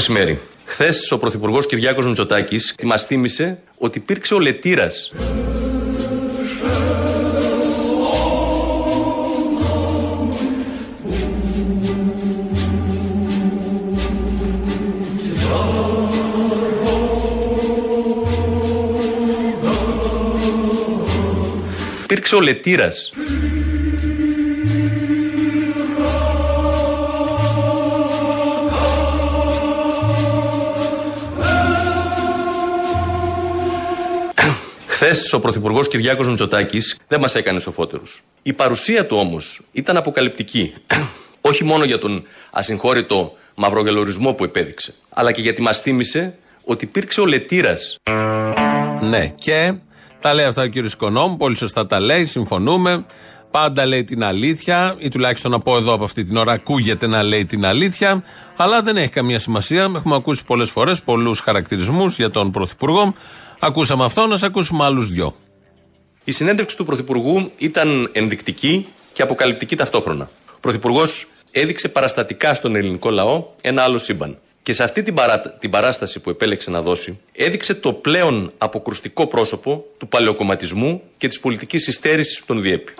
μεσημέρι. Χθες ο Πρωθυπουργός Κυριάκος Μητσοτάκης μας θύμισε ότι υπήρξε ο λετήρας. Υπήρξε ο λετήρας. Χθες ο Πρωθυπουργός Κυριάκος Μητσοτάκης δεν μας έκανε σοφότερους. Η παρουσία του όμως ήταν αποκαλυπτική. Όχι μόνο για τον ασυγχώρητο μαυρογελορισμό που επέδειξε, αλλά και γιατί μας θύμισε ότι υπήρξε ο λετήρας. Ναι, και τα λέει αυτά ο κύριος Οικονόμου, πολύ σωστά τα λέει, συμφωνούμε. Πάντα λέει την αλήθεια, ή τουλάχιστον να πω εδώ από αυτή την ώρα, ακούγεται να λέει την αλήθεια, αλλά δεν έχει καμία σημασία. Έχουμε ακούσει πολλές φορές πολλούς χαρακτηρισμούς για τον Πρωθυπουργό. Ακούσαμε αυτό, να σε ακούσουμε άλλους δυο. Η συνέντευξη του Πρωθυπουργού ήταν ενδεικτική και αποκαλυπτική ταυτόχρονα. Ο Πρωθυπουργός έδειξε παραστατικά στον ελληνικό λαό ένα άλλο σύμπαν. Και σε αυτή την, παρά, την παράσταση που επέλεξε να δώσει, έδειξε το πλέον αποκρουστικό πρόσωπο του παλαιοκομματισμού και της πολιτικής υστέρησης που τον διέπει.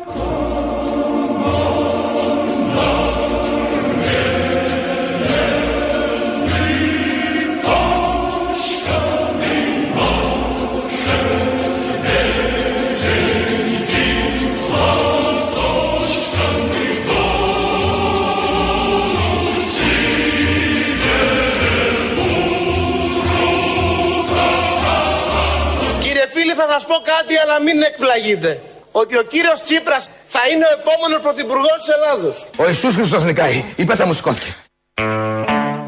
Σας πω κάτι αλλά μην εκπλαγείτε. Ότι ο κύριος Τσίπρας θα είναι ο επόμενος πρωθυπουργός της Ελλάδος. Ο Ιησούς Χριστός νικάει. Η πέσα μου σηκώθηκε.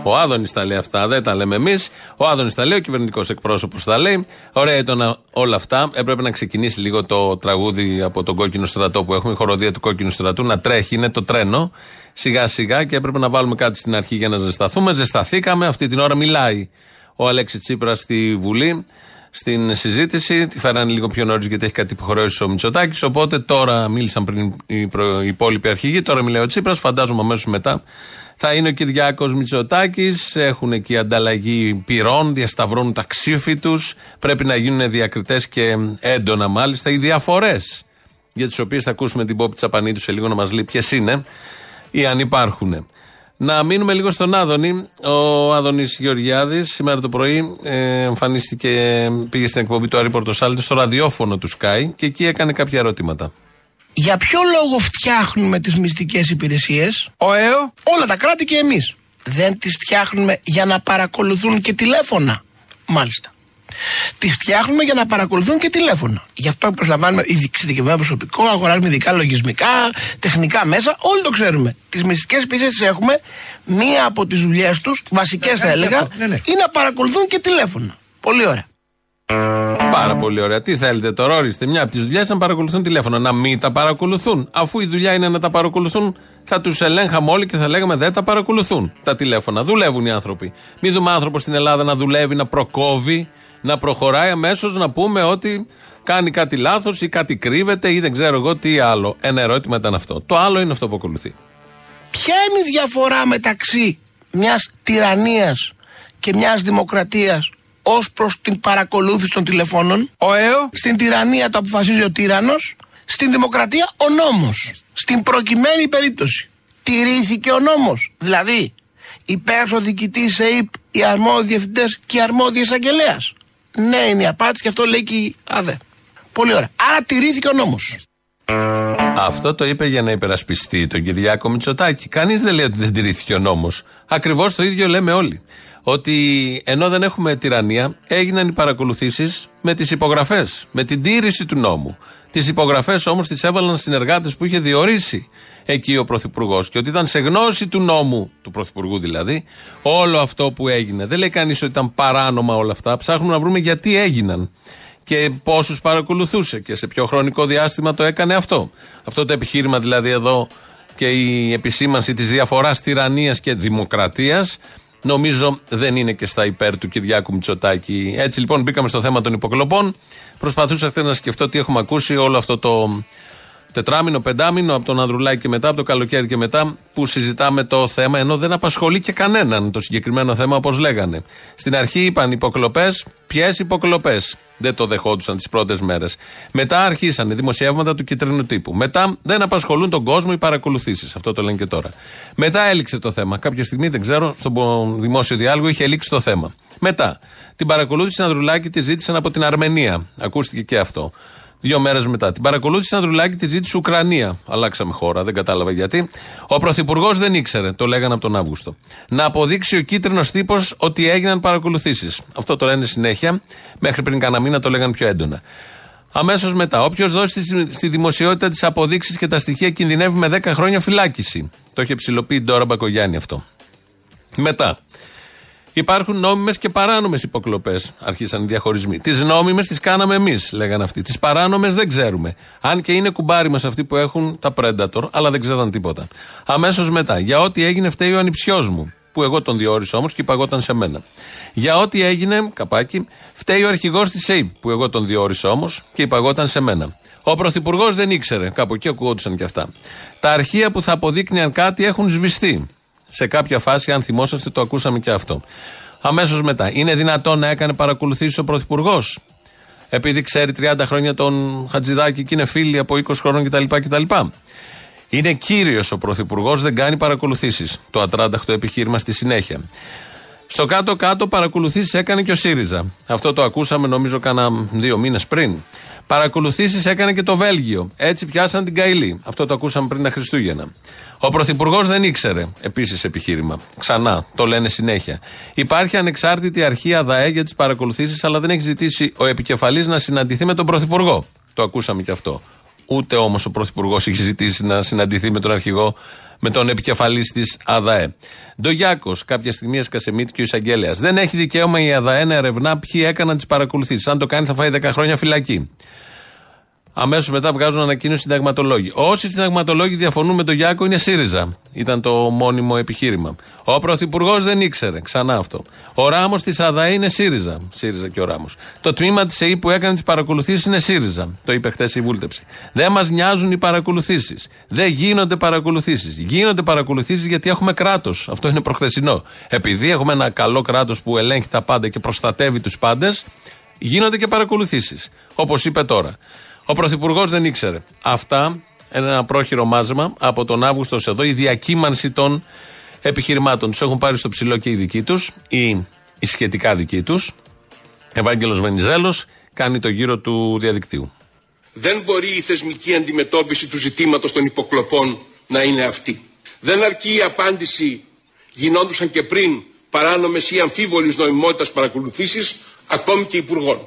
Ο Άδωνης τα λέει αυτά, δεν τα λέμε εμείς. Ο Άδωνης τα λέει, ο κυβερνητικός εκπρόσωπος τα λέει. Ωραία ήταν όλα αυτά. Έπρεπε να ξεκινήσει λίγο το τραγούδι από τον κόκκινο στρατό που έχουμε, η χοροδία του κόκκινου στρατού, να τρέχει, είναι το τρένο. Σιγά σιγά και έπρεπε να βάλουμε κάτι στην αρχή για να ζεσταθούμε. Ζεσταθήκαμε, αυτή την ώρα μιλάει ο Αλέξη Τσίπρας στη Βουλή στην συζήτηση. Τη φέρανε λίγο πιο νωρίς γιατί έχει κάτι υποχρεώσει ο Μητσοτάκης. Οπότε τώρα μίλησαν πριν οι, προ... οι υπόλοιποι αρχηγοί. Τώρα μιλάει ο Τσίπρας. Φαντάζομαι αμέσως μετά θα είναι ο Κυριάκος Μητσοτάκης. Έχουν εκεί ανταλλαγή πυρών, διασταυρώνουν τα ξύφη τους. Πρέπει να γίνουν διακριτές και έντονα μάλιστα οι διαφορές για τις οποίες θα ακούσουμε την Πόπη Τσαπανίδου σε λίγο να μας λέει ποιες είναι ή αν υπάρχουν. Να μείνουμε λίγο στον Άδωνη. Ο Άδωνης Γεωργιάδης σήμερα το πρωί ε, εμφανίστηκε, πήγε στην εκπομπή του Αρήπορτο Σάλτες στο ραδιόφωνο του Sky και εκεί έκανε κάποια ερωτήματα. Για ποιο λόγο φτιάχνουμε τις μυστικές υπηρεσίες, ο ΕΟ, όλα τα κράτη και εμείς. Δεν τις φτιάχνουμε για να παρακολουθούν και τηλέφωνα. Μάλιστα. Τι φτιάχνουμε για να παρακολουθούν και τηλέφωνα. Γι' αυτό προσλαμβάνουμε εξειδικευμένο προσωπικό, αγοράζουμε ειδικά λογισμικά, τεχνικά μέσα, όλοι το ξέρουμε. Τις μυστικές υπηρεσίε έχουμε. Μία από τις δουλειές τους, βασικές θα έλεγα, ναι, ναι. είναι να παρακολουθούν και τηλέφωνα. Πολύ ωραία. Πάρα πολύ ωραία. Τι θέλετε τώρα, ορίστε. Μια από τις δουλειές να παρακολουθούν τηλέφωνα. Να μην τα παρακολουθούν. Αφού η δουλειά είναι να τα παρακολουθούν, θα τους ελέγχαμε όλοι και θα λέγαμε δεν τα παρακολουθούν τα τηλέφωνα. Δουλεύουν οι άνθρωποι. Μην δούμε άνθρωπο στην Ελλάδα να δουλεύει, να προκόβει, να προχωράει αμέσως να πούμε ότι κάνει κάτι λάθος ή κάτι κρύβεται ή δεν ξέρω εγώ τι άλλο. Ένα ερώτημα ήταν αυτό. Το άλλο είναι αυτό που ακολουθεί. Ποια είναι η διαφορά μεταξύ μιας τυραννίας και μιας δημοκρατίας ως προς την παρακολούθηση των τηλεφώνων; Ο ΕΟ. Στην τυραννία το αποφασίζει ο τύρανος. Στην δημοκρατία ο νόμος. Στην προκειμένη περίπτωση. Τηρήθηκε ο νόμος. Δηλαδή, υπέρ ο διοικητής ΕΙΠ, οι αρμόδιοι διευθυντές και οι αρμόδιοι εισαγγελέα. Ναι, είναι η απάτη και αυτό λέει και η ΑΔΕ. Πολύ ωραία. Άρα τηρήθηκε ο νόμος. Αυτό το είπε για να υπερασπιστεί τον Κυριάκο Μητσοτάκη. Κανείς δεν λέει ότι δεν τηρήθηκε ο νόμος. Ακριβώς το ίδιο λέμε όλοι. Ότι ενώ δεν έχουμε τυραννία, έγιναν οι παρακολουθήσεις με τις υπογραφές, με την τήρηση του νόμου. Τις υπογραφές όμως τις έβαλαν συνεργάτες που είχε διορίσει εκεί ο Πρωθυπουργός. Και ότι ήταν σε γνώση του νόμου, του Πρωθυπουργού δηλαδή, όλο αυτό που έγινε. Δεν λέει κανείς ότι ήταν παράνομα όλα αυτά. Ψάχνουμε να βρούμε γιατί έγιναν και πόσους παρακολουθούσε και σε ποιο χρονικό διάστημα το έκανε αυτό. Αυτό το επιχείρημα δηλαδή εδώ και η επισήμανση της διαφοράς τυραννίας και δημοκρατίας νομίζω δεν είναι και στα υπέρ του Κυριάκου Μητσοτάκη. Έτσι λοιπόν μπήκαμε στο θέμα των υποκλοπών. Προσπαθούσα χθες να σκεφτώ τι έχουμε ακούσει όλο αυτό το τετράμινο, πεντάμινο, από τον Ανδρουλάκη και μετά, από το καλοκαίρι και μετά, που συζητάμε το θέμα, ενώ δεν απασχολεί και κανέναν το συγκεκριμένο θέμα, όπως λέγανε. Στην αρχή είπαν υποκλοπές, ποιες υποκλοπές; Δεν το δεχόντουσαν τις πρώτες μέρες. Μετά αρχίσαν δημοσιεύματα του κυτρινού τύπου. Μετά δεν απασχολούν τον κόσμο οι παρακολουθήσεις. Αυτό το λένε και τώρα. Μετά έληξε το θέμα. Κάποια στιγμή, δεν ξέρω, στον δημόσιο διάλογο είχε λήξει το θέμα. Μετά, την παρακολούθηση Ανδρουλάκη τη ζήτησαν από την Αρμενία. Ακούστηκε και αυτό. Δύο μέρες μετά. Την παρακολούθηση Ανδρουλάκη τη ζήτησε Ουκρανία. Αλλάξαμε χώρα, δεν κατάλαβα γιατί. Ο Πρωθυπουργός δεν ήξερε, το λέγανε από τον Αύγουστο. Να αποδείξει ο κίτρινος τύπος ότι έγιναν παρακολουθήσεις. Αυτό το λένε συνέχεια. Μέχρι πριν κανένα μήνα το λέγανε πιο έντονα. Αμέσως μετά, όποιος δώσει στη δημοσιότητα τι αποδείξεις και τα στοιχεία κινδυνεύει με 10 χρόνια φυλάκιση. Το είχε ψηλοποιεί τώρα Μπακογιάννη αυτό. Μετά, Υπάρχουν νόμιμες και παράνομες υποκλοπές. Αρχίσαν οι διαχωρισμοί. Τις νόμιμες τις κάναμε εμείς, λέγανε αυτοί. Τις παράνομες δεν ξέρουμε. Αν και είναι κουμπάρι μας αυτοί που έχουν τα Predator, αλλά δεν ξέραν τίποτα. Αμέσως μετά, για ό,τι έγινε φταίει ο ανιψιός μου, που εγώ τον διόρισα όμως και υπαγόταν σε μένα. Για ό,τι έγινε, καπάκι, φταίει ο αρχηγός της ΑΕΠ, που εγώ τον διόρισα όμως και υπαγόταν σε μένα. Ο Πρωθυπουργός δεν ήξερε, κάπου εκεί ακούγονταν και αυτά. Τα αρχεία που θα αποδείκνυαν κάτι έχουν σβηστεί. Σε κάποια φάση, αν θυμόσαστε, το ακούσαμε και αυτό. Αμέσως μετά. Είναι δυνατόν να έκανε παρακολουθήσεις ο Πρωθυπουργός; Επειδή ξέρει 30 χρόνια τον Χατζηδάκη και είναι φίλοι από 20 χρόνων κτλ. κτλ. Είναι κύριος ο Πρωθυπουργός, δεν κάνει παρακολουθήσεις. Το ατράνταχτο επιχείρημα στη συνέχεια. Στο κάτω-κάτω παρακολουθήσεις έκανε και ο ΣΥΡΙΖΑ. Αυτό το ακούσαμε νομίζω κάνα δύο μήνες πριν. Παρακολουθήσεις έκανε και το Βέλγιο. Έτσι πιάσαν την Καηλή. Αυτό το ακούσαμε πριν τα Χριστούγεννα. Ο Πρωθυπουργός δεν ήξερε. Επίσης επιχείρημα. Ξανά. Το λένε συνέχεια. Υπάρχει ανεξάρτητη αρχή ΑΔΑΕ για τις παρακολουθήσεις, αλλά δεν έχει ζητήσει ο επικεφαλής να συναντηθεί με τον Πρωθυπουργό. Το ακούσαμε και αυτό. Ούτε όμως ο Πρωθυπουργός έχει ζητήσει να συναντηθεί με τον αρχηγό, με τον επικεφαλής της ΑΔΑΕ. Ντογιάκος, κάποια στιγμή έσκασε και ο εισαγγέλέα. Δεν έχει δικαίωμα η ΑΔΑΕ να ερευνά ποιοι έκαναν τις παρακολουθήσεις. Αν το κάνει, θα φάει 10 χρόνια φυλακή. Αμέσως μετά βγάζουν ανακοίνωση συνταγματολόγοι. Όσοι συνταγματολόγοι διαφωνούν με τον Γιάκο είναι ΣΥΡΙΖΑ. Ήταν το μόνιμο επιχείρημα. Ο Πρωθυπουργός δεν ήξερε. Ξανά αυτό. Ο Ράμος της ΑΔΑ είναι ΣΥΡΙΖΑ. ΣΥΡΙΖΑ και ο Ράμος. Το τμήμα της ΕΗ που έκανε τις παρακολουθήσεις είναι ΣΥΡΙΖΑ. Το είπε χθες η βούλτεψη. Δεν μας νοιάζουν οι παρακολουθήσεις. Δεν γίνονται παρακολουθήσεις. Γίνονται παρακολουθήσεις γιατί έχουμε κράτος. Αυτό είναι προχθεσινό. Επειδή έχουμε ένα καλό κράτος που ελέγχει τα πάντα και προστατεύει τους πάντες, γίνονται και παρακολουθήσεις. Όπως είπε τώρα. Ο Πρωθυπουργός δεν ήξερε. Αυτά, ένα πρόχειρο μάζεμα από τον Αύγουστο εδώ, η διακύμανση των επιχειρημάτων. Τους έχουν πάρει στο ψηλό και οι δικοί τους, ή οι σχετικά δικοί τους. Ευάγγελος Βενιζέλος κάνει το γύρο του διαδικτύου. Δεν μπορεί η θεσμική αντιμετώπιση του ζητήματος των υποκλοπών να είναι αυτή. Δεν αρκεί η απάντηση γινόντουσαν και πριν παράνομες ή αμφίβολης νομιμότητα παρακολουθήσεις, ακόμη και υπουργών.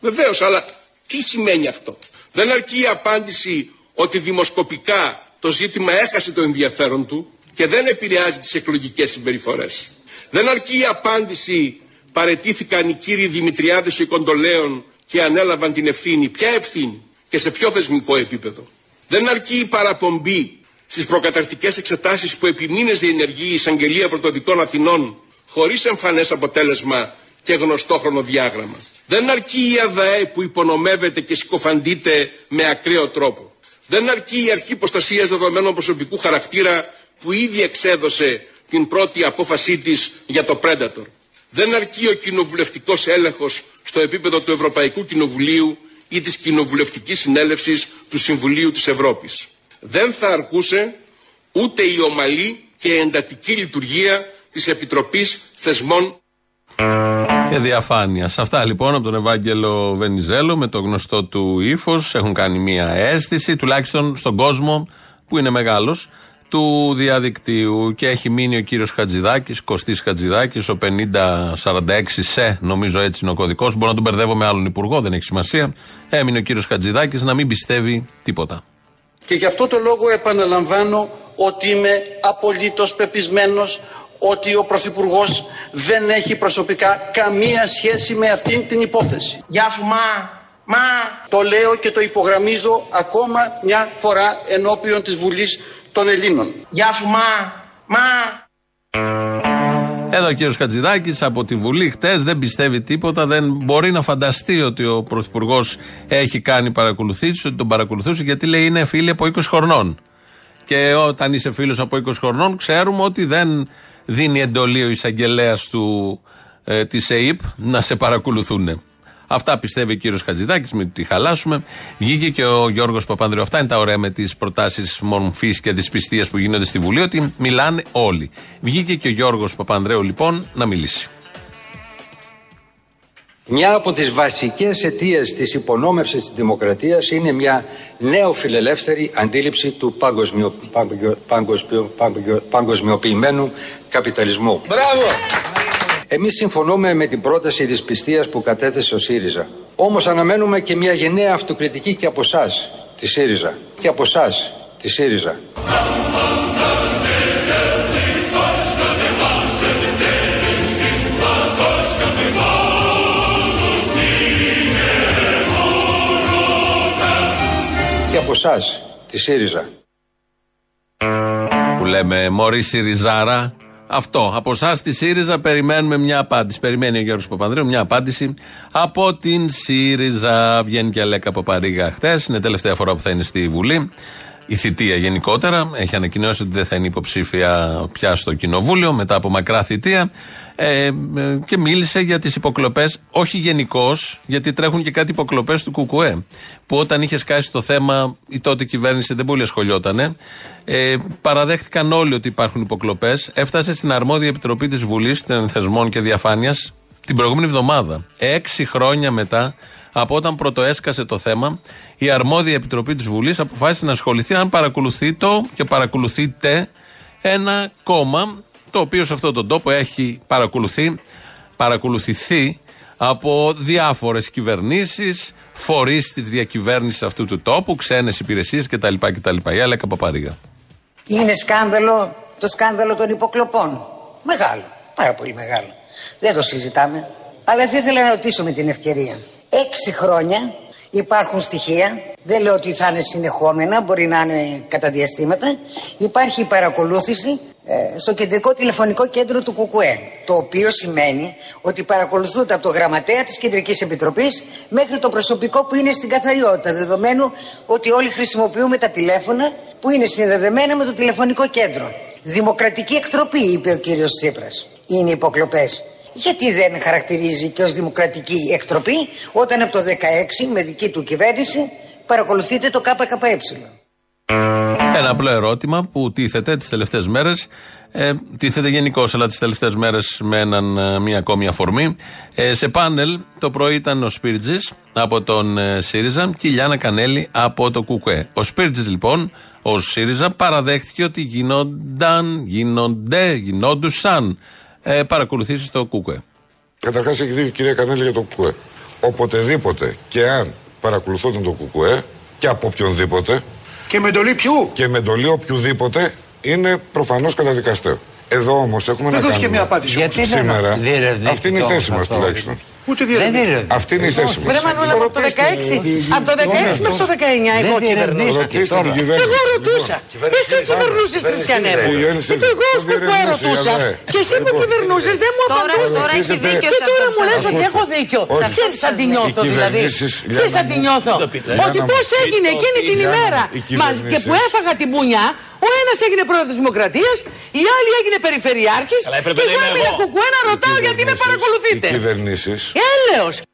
Βεβαίως, αλλά τι σημαίνει αυτό; Δεν αρκεί η απάντηση ότι δημοσκοπικά το ζήτημα έχασε το ενδιαφέρον του και δεν επηρεάζει τις εκλογικές συμπεριφορές. Δεν αρκεί η απάντηση παρετήθηκαν οι κύριοι Δημητριάδες και Κοντολέων και ανέλαβαν την ευθύνη. Ποια ευθύνη και σε ποιο θεσμικό επίπεδο. Δεν αρκεί η παραπομπή στις προκαταρκτικές εξετάσεις που επί μήνες διενεργεί η Εισαγγελία Πρωτοδικών Αθηνών χωρίς εμφανές αποτέλεσμα και γνωστό χρονοδιάγραμμα. Δεν αρκεί η ΑΔΑΕ που υπονομεύεται και συκοφαντείται με ακραίο τρόπο. Δεν αρκεί η αρχή προστασίας δεδομένων προσωπικού χαρακτήρα που ήδη εξέδωσε την πρώτη απόφασή της για το Predator. Δεν αρκεί ο κοινοβουλευτικός έλεγχος στο επίπεδο του Ευρωπαϊκού Κοινοβουλίου ή της Κοινοβουλευτικής Συνέλευσης του Συμβουλίου της Ευρώπης. Δεν θα αρκούσε ούτε η ομαλή και εντατική λειτουργία της Επιτροπής Θεσμών και διαφάνειας. Αυτά λοιπόν από τον Ευάγγελο Βενιζέλο με το γνωστό του ύφος έχουν κάνει μια αίσθηση, τουλάχιστον στον κόσμο που είναι μεγάλος, του διαδικτύου και έχει μείνει ο κύριος Χατζηδάκης, Κωστής Χατζηδάκης, ο 5046 σε, νομίζω έτσι είναι ο κωδικός. Μπορώ να τον μπερδεύω με άλλον υπουργό, δεν έχει σημασία. Έμεινε ο κύριος Χατζηδάκης να μην πιστεύει τίποτα. Και γι' αυτό το λόγο επαναλαμβάνω ότι είμαι απολύτως πεπισμένος ότι ο Πρωθυπουργός δεν έχει προσωπικά καμία σχέση με αυτήν την υπόθεση. Γεια σου μα, μα. Το λέω και το υπογραμμίζω ακόμα μια φορά ενώπιον της Βουλής των Ελλήνων. Γεια σου μα, μα. Εδώ ο κύριος Χατζηδάκης από τη Βουλή χτες δεν πιστεύει τίποτα, δεν μπορεί να φανταστεί ότι ο Πρωθυπουργός έχει κάνει παρακολουθήσεις, ότι τον παρακολουθούσε γιατί λέει είναι φίλοι από 20 χρονών. Και όταν είσαι φίλος από 20 χρονών, ξέρουμε ότι δεν δίνει εντολή ο εισαγγελέας ε, της ΕΕΠ να σε παρακολουθούν. Αυτά πιστεύει ο κύριος Χατζηδάκης, μην τη χαλάσουμε. Βγήκε και ο Γιώργος Παπανδρέου. Αυτά είναι τα ωραία με τις προτάσεις μορφής και δυσπιστία που γίνονται στη Βουλή, ότι μιλάνε όλοι. Βγήκε και ο Γιώργος Παπανδρέου λοιπόν να μιλήσει. Μια από τις βασικές αιτίες της υπονόμευσης της δημοκρατίας είναι μια νέο φιλελεύθερη αντίληψη του παγκοσμιο, παγκοσμιο, παγκοσμιο, παγκοσμιοποιημένου καπιταλισμού. Μπράβο! Εμείς συμφωνούμε με την πρόταση της πιστείας που κατέθεσε ο ΣΥΡΙΖΑ. Όμως αναμένουμε και μια γενναία αυτοκριτική και από εσάς, τη ΣΥΡΙΖΑ. Και από εσάς, τη ΣΥΡΙΖΑ. Εσάς, τη ΣΥΡΙΖΑ. Που λέμε Μωρή Σιριζάρα, αυτό. Από εσάς στη ΣΥΡΙΖΑ περιμένουμε μια απάντηση. Περιμένει ο Γιώργος Παπανδρέου μια απάντηση από την ΣΥΡΙΖΑ. Βγαίνει και Αλέκα Παπαρίγα χτε. Είναι τελευταία φορά που θα είναι στη Βουλή. Η θητεία γενικότερα. Έχει ανακοινώσει ότι δεν θα είναι υποψήφια πια στο Κοινοβούλιο μετά από μακρά θητεία. Ε, και μίλησε για τις υποκλοπές, όχι γενικώς, γιατί τρέχουν και κάτι υποκλοπές του ΚΚΕ. Που όταν είχε σκάσει το θέμα, η τότε κυβέρνηση δεν πολύ ασχολιότανε. Ε, παραδέχτηκαν όλοι ότι υπάρχουν υποκλοπές. Έφτασε στην αρμόδια επιτροπή της Βουλής των Θεσμών και Διαφάνειας την προηγούμενη εβδομάδα. Έξι χρόνια μετά από όταν πρωτοέσκασε το θέμα, η αρμόδια επιτροπή της Βουλής αποφάσισε να ασχοληθεί αν παρακολουθεί το και παρακολουθείτε ένα κόμμα το οποίο σε αυτόν τον τόπο έχει παρακολουθεί, παρακολουθηθεί από διάφορες κυβερνήσεις, φορείς της διακυβέρνησης αυτού του τόπου, ξένες υπηρεσίες κτλ. κτλ. Η Αλέκα Παπαρίγα. Είναι σκάνδαλο το σκάνδαλο των υποκλοπών. Μεγάλο. Πάρα πολύ μεγάλο. Δεν το συζητάμε. Αλλά θα ήθελα να ρωτήσω με την ευκαιρία. Έξι χρόνια υπάρχουν στοιχεία. Δεν λέω ότι θα είναι συνεχόμενα, μπορεί να είναι κατά διαστήματα. Υπάρχει η παρακολούθηση ε, στο κεντρικό τηλεφωνικό κέντρο του ΚΚΕ. Το οποίο σημαίνει ότι παρακολουθούνται από το γραμματέα της Κεντρικής Επιτροπής μέχρι το προσωπικό που είναι στην καθαριότητα. Δεδομένου ότι όλοι χρησιμοποιούμε τα τηλέφωνα που είναι συνδεδεμένα με το τηλεφωνικό κέντρο. Δημοκρατική εκτροπή, είπε ο κύριος Τσίπρας. Είναι υποκλοπές. Γιατί δεν χαρακτηρίζει και ως δημοκρατική εκτροπή όταν από το 16 με δική του κυβέρνηση παρακολουθείτε το ΚΚΕ. Ένα απλό ερώτημα που τίθεται τις τελευταίες μέρες. Ε, τίθεται γενικώ, αλλά τις τελευταίες μέρες με έναν, ε, μία ακόμη αφορμή. Ε, σε πάνελ το πρωί ήταν ο Σπίρτζης από τον ε, ΣΥΡΙΖΑ και η Λιάνα Κανέλη από το ΚΚΕ. Ο Σπίρτζης λοιπόν, ω ΣΥΡΙΖΑ, παραδέχτηκε ότι γίνονταν, γίνονται, γινόντουσαν ε, παρακολουθήσεις στο ΚΚΕ. Καταρχάς έχει δίκιο η κυρία Κανέλη για το ΚΚΕ. Οποτεδήποτε και αν παρακολουθούνται το ΚΚΕ και από οποιονδήποτε Και με εντολή ποιου; και με εντολή οποιοδήποτε είναι προφανώς καταδικαστέο. Εδώ όμως έχουμε Δεν να δόθηκε κάνουμε. μια απάντηση. Γιατί όμως. δεν Σήμερα, διερευνήθηκε αυτή είναι η το- θέση μας αυτό; τουλάχιστον. Ούτε Δεν διερευνή. διερευνήθηκε. Αυτή είναι η θέση μα. Βρε Μανούλα, από το 16, από το 16 μέχρι το 19 εγώ Δεν κυβερνούσα. διερευνήσατε Ρωτήστε τώρα. την κυβέρνηση. Εγώ ρωτούσα. Εσύ κυβερνούσε, Χριστιανέ μου. Κυβέρνηση. Γιατί εγώ Το σκοπό διερευνούσε, ρωτούσα. Ιαβέ. Και εσύ που Λοιπόν. κυβερνούσε δεν μου Τώρα, απαντούσε. τώρα έχει Ρωτήσετε- δίκιο Και σε τώρα αυτό μου που λες σας ότι λέω. έχω δίκιο. Όχι. Ξέρεις σαν τη νιώθω Οι δηλαδή. κυβερνήσεις, Ξέρεις σαν Λιάννα τη μου. νιώθω. Λιάννα Ότι μου. πώς έγινε εκείνη την Λιάννα ημέρα μου. Οι μας και που κυβερνήσεις. έφαγα την πουνιά, ο ένας έγινε πρόεδρος της Δημοκρατίας, η άλλη έγινε περιφερειάρχης Καλά, έπρεπε και να εγώ είμαι έμεινα εγώ. κουκουέ να ρωτάω γιατί με παρακολουθείτε. Οι κυβερνήσεις. Έλεος.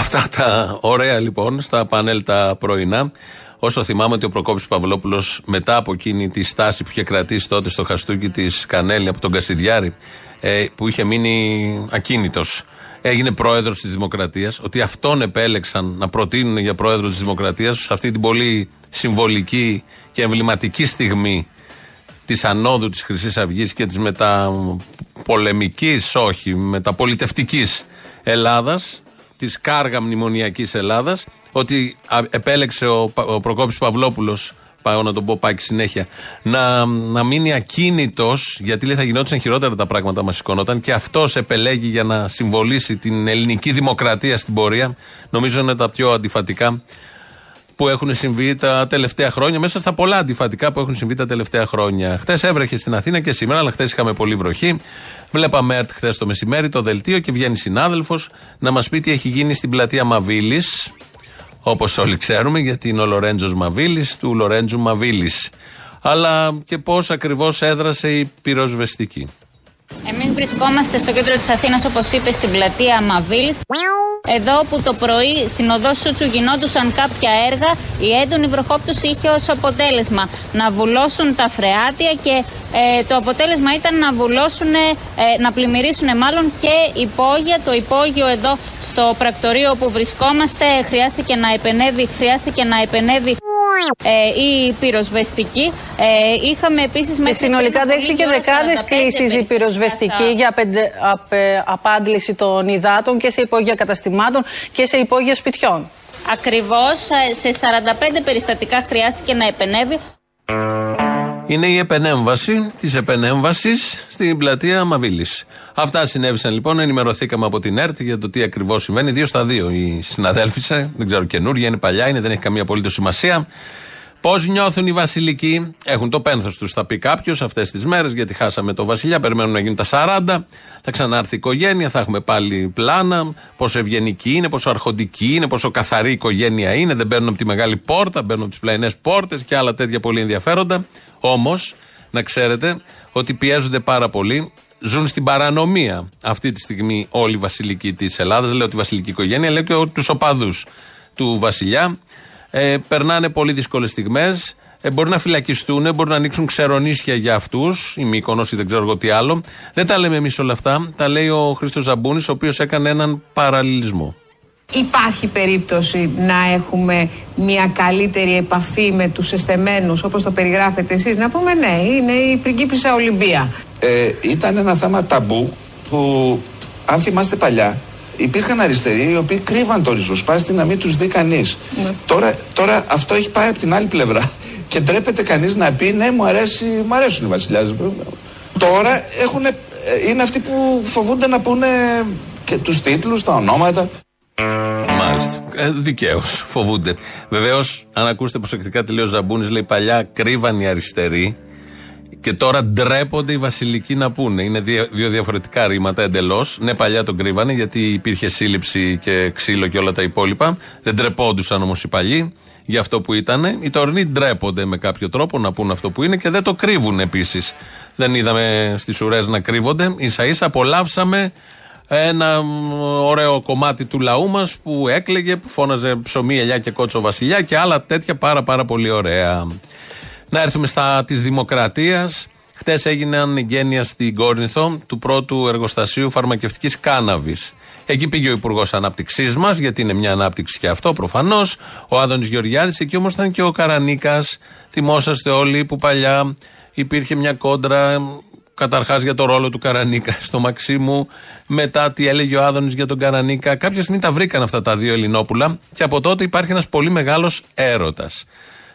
Αυτά τα ωραία λοιπόν στα πάνελ τα πρωινά. Όσο θυμάμαι ότι ο Προκόπης Παυλόπουλος μετά από εκείνη τη στάση που είχε κρατήσει τότε στο χαστούκι της Κανέλη από τον Κασιδιάρη ε, που είχε μείνει ακίνητος έγινε πρόεδρος της Δημοκρατίας ότι αυτόν επέλεξαν να προτείνουν για πρόεδρο της Δημοκρατίας σε αυτή την πολύ συμβολική και εμβληματική στιγμή της ανόδου της Χρυσής Αυγής και της μεταπολεμικής, όχι, μεταπολιτευτικής Ελλάδας, της κάργα μνημονιακής Ελλάδας, ότι α, επέλεξε ο, Πα- ο Προκόπης Παυλόπουλος πάω να τον πω πάκι συνέχεια, να, να μείνει ακίνητος, γιατί λέει θα γινόντουσαν χειρότερα τα πράγματα μας σηκωνόταν και αυτός επελέγει για να συμβολήσει την ελληνική δημοκρατία στην πορεία. Νομίζω είναι τα πιο αντιφατικά που έχουν συμβεί τα τελευταία χρόνια, μέσα στα πολλά αντιφατικά που έχουν συμβεί τα τελευταία χρόνια. Χθες έβρεχε στην Αθήνα και σήμερα, αλλά χθες είχαμε πολύ βροχή. Βλέπαμε ΕΡΤ χθες το μεσημέρι το δελτίο και βγαίνει συνάδελφος να μας πει τι έχει γίνει στην πλατεία Μαβίλης. Όπως όλοι ξέρουμε, γιατί είναι ο Λορέντζος Μαβίλης του Λορέντζου Μαβίλης. Αλλά και πώς ακριβώς έδρασε η πυροσβεστική. Εμείς βρισκόμαστε στο κέντρο της Αθήνας όπως είπες στην πλατεία Μαβίλης εδώ που το πρωί στην οδό Σούτσου γινόντουσαν κάποια έργα η έντονη βροχόπτωση είχε ως αποτέλεσμα να βουλώσουν τα φρεάτια και ε, το αποτέλεσμα ήταν να βουλώσουν, ε, να πλημμυρίσουν μάλλον και υπόγεια. Το υπόγειο εδώ στο πρακτορείο που βρισκόμαστε χρειάστηκε να επενεύει, χρειάστηκε να επενεύει ε, η πυροσβεστική. Ε, είχαμε επίσης Και συνολικά δέχτηκε δεκάδες κλήσεις η πυροσβεστική για απεντε, απε, απάντηση των υδάτων και σε υπόγεια καταστημάτων και σε υπόγεια σπιτιών. Ακριβώς, ε, σε 45 περιστατικά χρειάστηκε να επενεύει. Είναι η επενέμβαση της επενέμβασης στην πλατεία Μαβίλης. Αυτά συνέβησαν λοιπόν. Ενημερωθήκαμε από την ΕΡΤ για το τι ακριβώς συμβαίνει. Δύο στα δύο η συναδέλφισσα. Δεν ξέρω καινούργια, είναι παλιά, είναι, δεν έχει καμία απολύτως σημασία. Πώς νιώθουν οι Βασιλικοί, έχουν το πένθος τους, θα πει κάποιος αυτές τις μέρες, γιατί χάσαμε το Βασιλιά. Περιμένουν να γίνουν τα 40. Θα ξανάρθει η οικογένεια, θα έχουμε πάλι πλάνα. Πόσο ευγενική είναι, πόσο αρχοντική είναι, πόσο καθαρή οικογένεια είναι. Δεν μπαίνουν από τη μεγάλη πόρτα, μπαίνουν από τις πλαϊνές πόρτες και άλλα τέτοια πολύ ενδιαφέροντα. Όμως, να ξέρετε ότι πιέζονται πάρα πολύ. Ζουν στην παρανομία αυτή τη στιγμή όλοι οι βασιλικοί της Ελλάδας. Λέω τη βασιλική οικογένεια, λέω και τους οπαδούς του Βασιλιά. Ε, περνάνε πολύ δύσκολες στιγμές. Ε, μπορεί να φυλακιστούν, μπορεί να ανοίξουν ξερονίσια για αυτούς, η Μύκονος ή δεν ξέρω εγώ τι άλλο. Δεν τα λέμε εμείς όλα αυτά. Τα λέει ο Χρήστος Ζαμπούνης, ο οποίος έκανε έναν παραλληλισμό. Υπάρχει περίπτωση να έχουμε μια καλύτερη επαφή με τους εστεμένους όπως το περιγράφετε εσείς να πούμε ναι είναι η πριγκίπισσα Ολυμπία Ε, ήταν ένα θέμα ταμπού που αν θυμάστε παλιά υπήρχαν αριστεροί οι οποίοι κρύβαν το ριζοσπάστη να μην τους δει κανείς. Τώρα, τώρα αυτό έχει πάει από την άλλη πλευρά και ντρέπεται κανείς να πει ναι μου, αρέσει, μου αρέσουν οι βασιλιάδες. Τώρα έχουν, ε, είναι αυτοί που φοβούνται να πούνε και τους τίτλους, τα ονόματα. Μάλιστα. Ε, Δικαίως. Φοβούνται. Βεβαίως, αν ακούσετε προσεκτικά τι λέει ο Ζαμπούνης, λέει παλιά κρύβαν οι αριστεροί και τώρα ντρέπονται οι βασιλικοί να πούνε. Είναι δύο, δύο διαφορετικά ρήματα εντελώς. Ναι, παλιά τον κρύβανε γιατί υπήρχε σύλληψη και ξύλο και όλα τα υπόλοιπα. Δεν ντρεπόντουσαν όμως οι παλιοί για αυτό που ήταν. Οι τωρινοί ντρέπονται με κάποιο τρόπο να πούνε αυτό που είναι και δεν το κρύβουν επίσης. Δεν είδαμε στις ουρές να κρύβονται. σα ίσα απολαύσαμε ένα ωραίο κομμάτι του λαού μας που έκλαιγε, που φώναζε ψωμί, ελιά και κότσο βασιλιά και άλλα τέτοια πάρα πάρα πολύ ωραία. Να έρθουμε στα της Δημοκρατίας. Χτες έγιναν εγγένεια στην Κόρνηθο του πρώτου εργοστασίου φαρμακευτικής κάναβης. Εκεί πήγε ο Υπουργός Ανάπτυξής μας, γιατί είναι μια ανάπτυξη και αυτό προφανώς. Ο Άδωνης Γεωργιάδης, εκεί όμως ήταν και ο Καρανίκας. Θυμόσαστε όλοι που παλιά υπήρχε μια κόντρα Καταρχάς για το ρόλο του Καρανίκα στο Μαξίμου, μετά τι έλεγε ο Άδωνης για τον Καρανίκα. Κάποια στιγμή τα βρήκαν αυτά τα δύο Ελληνόπουλα και από τότε υπάρχει ένας πολύ μεγάλος έρωτας.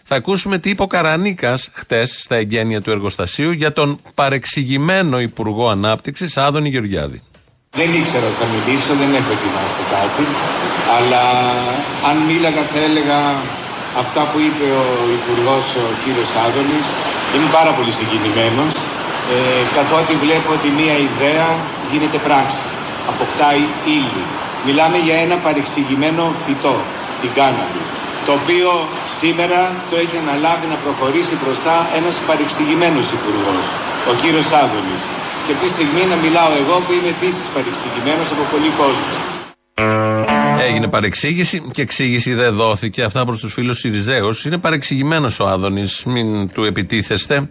Θα ακούσουμε τι είπε ο Καρανίκας χτες στα εγγένεια του εργοστασίου για τον παρεξηγημένο Υπουργό Ανάπτυξης Άδωνη Γεωργιάδη. Δεν ήξερα ότι θα μιλήσω, δεν έχω ετοιμάσει κάτι, αλλά αν μίλαγα θα έλεγα αυτά που είπε ο Υπουργός ο κύριος Άδωνης. Είμαι πάρα πολύ συγκινημένος ε, καθότι βλέπω ότι μία ιδέα γίνεται πράξη, αποκτάει ύλη. Μιλάμε για ένα παρεξηγημένο φυτό, την κάναβη, το οποίο σήμερα το έχει αναλάβει να προχωρήσει μπροστά ένας παρεξηγημένος υπουργός, ο κύριος Άδωνης. Και αυτή τη στιγμή να μιλάω εγώ που είμαι επίσης παρεξηγημένος από πολλοί κόσμο. Έγινε παρεξήγηση και εξήγηση δεν δόθηκε. Αυτά προς τους φίλους Σιριζέους. Είναι παρεξηγημένος ο Άδωνης. Μην του επιτίθεστε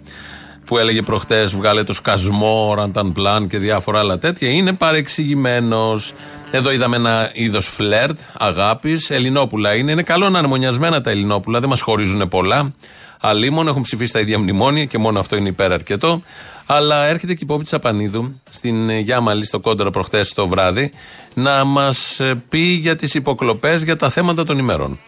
που έλεγε προχτές, βγάλε το σκασμό, ρανταν πλάν και διάφορα άλλα τέτοια, είναι παρεξηγημένος. Εδώ είδαμε ένα είδος φλερτ, αγάπης. Ελληνόπουλα είναι. Είναι καλό να είναι μονιασμένα τα Ελληνόπουλα, δεν μας χωρίζουν πολλά. Αλλήμον έχουν ψηφίσει τα ίδια μνημόνια και μόνο αυτό είναι υπεραρκετό. Αλλά έρχεται και η Πόπη Τσαπανίδου στην Γιάμαλη, στο κόντρα προχτές το βράδυ, να μας πει για τις υποκλοπές για τα θέματα των ημερών.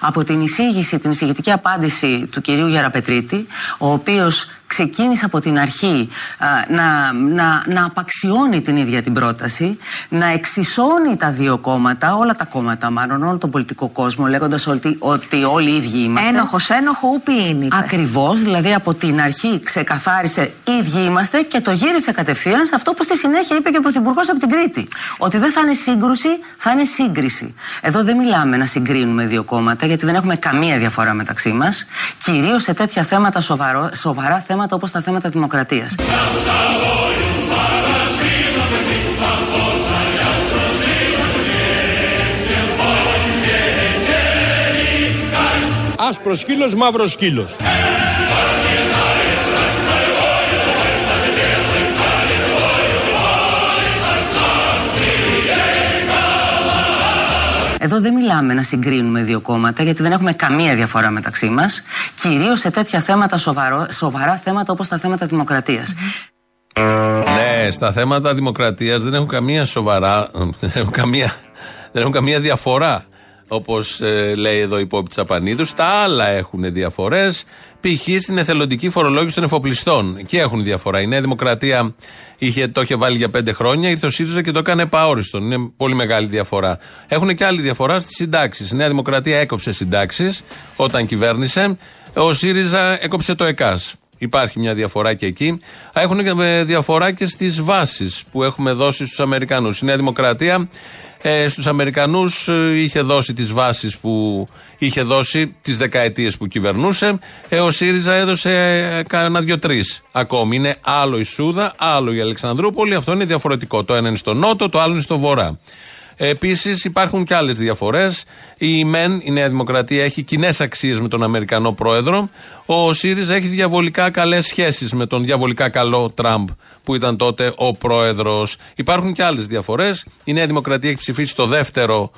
Από την εισήγηση, την εισηγητική απάντηση του κυρίου Γεραπετρίτη, ο οποίος ξεκίνησε από την αρχή α, να, να, να απαξιώνει την ίδια την πρόταση, να εξισώνει τα δύο κόμματα, όλα τα κόμματα μάλλον, όλο τον πολιτικό κόσμο, λέγοντας ότι, ότι όλοι οι ίδιοι είμαστε. Ένοχος, ένοχο, ούπι είναι. Ακριβώς, δηλαδή από την αρχή ξεκαθάρισε ίδιοι είμαστε και το γύρισε κατευθείαν σε αυτό που στη συνέχεια είπε και ο Πρωθυπουργός από την Κρήτη. Ότι δεν θα είναι σύγκρουση, θα είναι σύγκριση. Εδώ δεν μιλάμε να συγκρίνουμε δύο κόμματα, γιατί δεν έχουμε καμία διαφορά μεταξύ μας. Κυρίως σε τέτοια θέματα, σοβαρό, σοβαρά θέματα όπως τα θέματα δημοκρατίας. Άσπρος σκύλος, μαύρος σκύλος. Εδώ δεν μιλάμε να συγκρίνουμε δύο κόμματα, γιατί δεν έχουμε καμία διαφορά μεταξύ μας. Κυρίως σε τέτοια θέματα, σοβαρό, σοβαρά θέματα όπως τα θέματα δημοκρατίας. Ναι, στα θέματα δημοκρατίας δεν έχουν καμία σοβαρά. Δεν έχουν καμία, δεν έχουν καμία διαφορά. Όπως λέει εδώ η Πόπη Τσαπανίδου. Στα άλλα έχουν διαφορές. Π.χ. στην εθελοντική φορολόγηση των εφοπλιστών. Εκεί έχουν διαφορά. Η Νέα Δημοκρατία είχε, το είχε βάλει για πέντε χρόνια, ήρθε ο ΣΥΡΙΖΑ και το έκανε επαόριστον. Είναι πολύ μεγάλη διαφορά. Έχουν και άλλη διαφορά στις συντάξεις. Η Νέα Δημοκρατία έκοψε συντάξεις όταν κυβέρνησε. Ο ΣΥΡΙΖΑ έκοψε το ΕΚΑΣ. Υπάρχει μια διαφορά και εκεί. Έχουν και διαφορά και στις βάσεις που έχουμε δώσει στους Αμερικανούς. Η Νέα Δημοκρατία ε, στους Αμερικανούς ε, είχε δώσει τις βάσεις που είχε δώσει τις δεκαετίες που κυβερνούσε. Ε, ο ΣΥΡΙΖΑ έδωσε ε, κάνα δυο-τρεις ακόμη. Είναι άλλο η Σούδα, άλλο η Αλεξανδρούπολη. Αυτό είναι διαφορετικό, το ένα είναι στο νότο το άλλο είναι στο βορρά Επίσης υπάρχουν και άλλες διαφορές. Η ΜΕΝ, η Νέα Δημοκρατία, έχει κοινές αξίες με τον Αμερικανό πρόεδρο. Ο ΣΥΡΙΖΑ έχει διαβολικά καλές σχέσεις με τον διαβολικά καλό Τραμπ, που ήταν τότε ο πρόεδρος. Υπάρχουν και άλλες διαφορές. Η Νέα Δημοκρατία έχει ψηφίσει το δεύτερο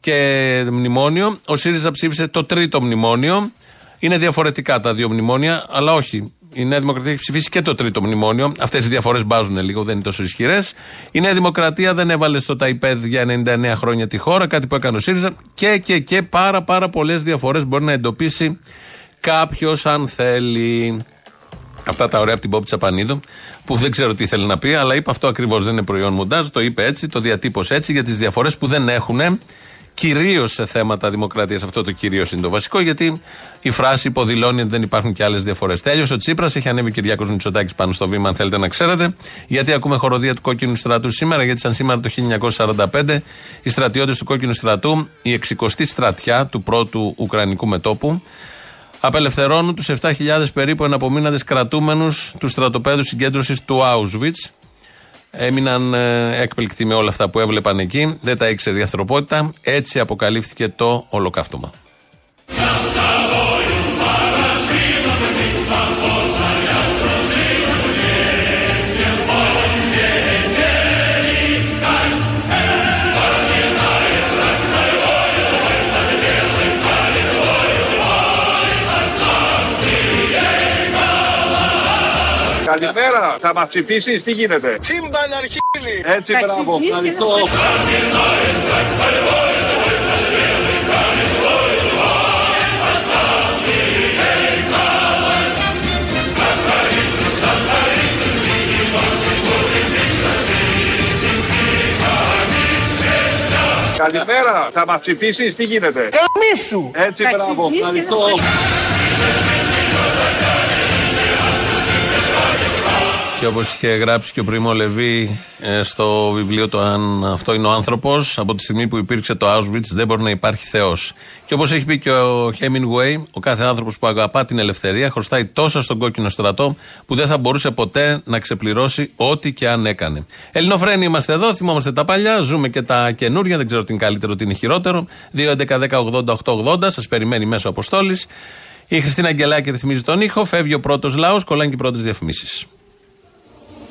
και μνημόνιο. Ο ΣΥΡΙΖΑ ψήφισε το τρίτο μνημόνιο. Είναι διαφορετικά τα δύο μνημόνια, αλλά όχι η Νέα Δημοκρατία έχει ψηφίσει και το τρίτο μνημόνιο. Αυτές οι διαφορές μπάζουν λίγο, δεν είναι τόσο ισχυρές. Η Νέα Δημοκρατία δεν έβαλε στο ΤΑΙΠΕΔ για 99 χρόνια τη χώρα, κάτι που έκανε ο ΣΥΡΙΖΑ. Και, και, και πάρα, πάρα πολλές διαφορές μπορεί να εντοπίσει κάποιος αν θέλει. Αυτά τα ωραία από την Πόπη Τσαπανίδου, που δεν ξέρω τι θέλει να πει, αλλά είπε αυτό ακριβώς. Δεν είναι προϊόν μοντάζ, το είπε έτσι, το διατύπωσε έτσι για τις διαφορές που δεν έχουν κυρίως σε θέματα δημοκρατίας. Αυτό το κυρίως είναι το βασικό, γιατί η φράση υποδηλώνει ότι δεν υπάρχουν και άλλες διαφορές. Τέλειωσε ο Τσίπρας, έχει ανέβει ο Κυριάκος Μητσοτάκης πάνω στο βήμα, αν θέλετε να ξέρετε. Γιατί ακούμε χοροδία του κόκκινου στρατού σήμερα, γιατί σαν σήμερα το 1945 οι στρατιώτες του κόκκινου στρατού, η 60η στρατιά του πρώτου Ουκρανικού μετόπου, απελευθερώνουν τους 7.000 περίπου εναπομείναντες κρατούμενους του στρατοπέδου συγκέντρωσης του Auschwitz Έμειναν ε, έκπληκτοι με όλα αυτά που έβλεπαν εκεί. Δεν τα ήξερε η ανθρωπότητα. Έτσι αποκαλύφθηκε το ολοκαύτωμα. Καλημέρα, θα μας ψηφίσεις, τι γίνεται; Τσίμπαν αρχίλη. Έτσι, μπράβο, ευχαριστώ. Καλημέρα, θα μας ψηφίσεις, τι γίνεται; Καμίσου. Έτσι, μπράβο, ευχαριστώ. Και όπως είχε γράψει και ο Πρίμο Λεβί ε, στο βιβλίο το Αν αυτό είναι ο άνθρωπος, από τη στιγμή που υπήρξε το Auschwitz δεν μπορεί να υπάρχει Θεός. Και όπως έχει πει και ο Hemingway, ο κάθε άνθρωπος που αγαπά την ελευθερία χρωστάει τόσα στον κόκκινο στρατό που δεν θα μπορούσε ποτέ να ξεπληρώσει ό,τι και αν έκανε. Ελληνοφρένοι είμαστε εδώ, θυμόμαστε τα παλιά, ζούμε και τα καινούργια, δεν ξέρω τι είναι καλύτερο, τι είναι χειρότερο. 2.11.10.80.880, σας περιμένει μέσω αποστόλης. Η Χριστίνα Αγγελάκη ρυθμίζει τον ήχο, φεύγει ο πρώτος λαός, κολλάνε και οι πρώτες διαφημίσεις.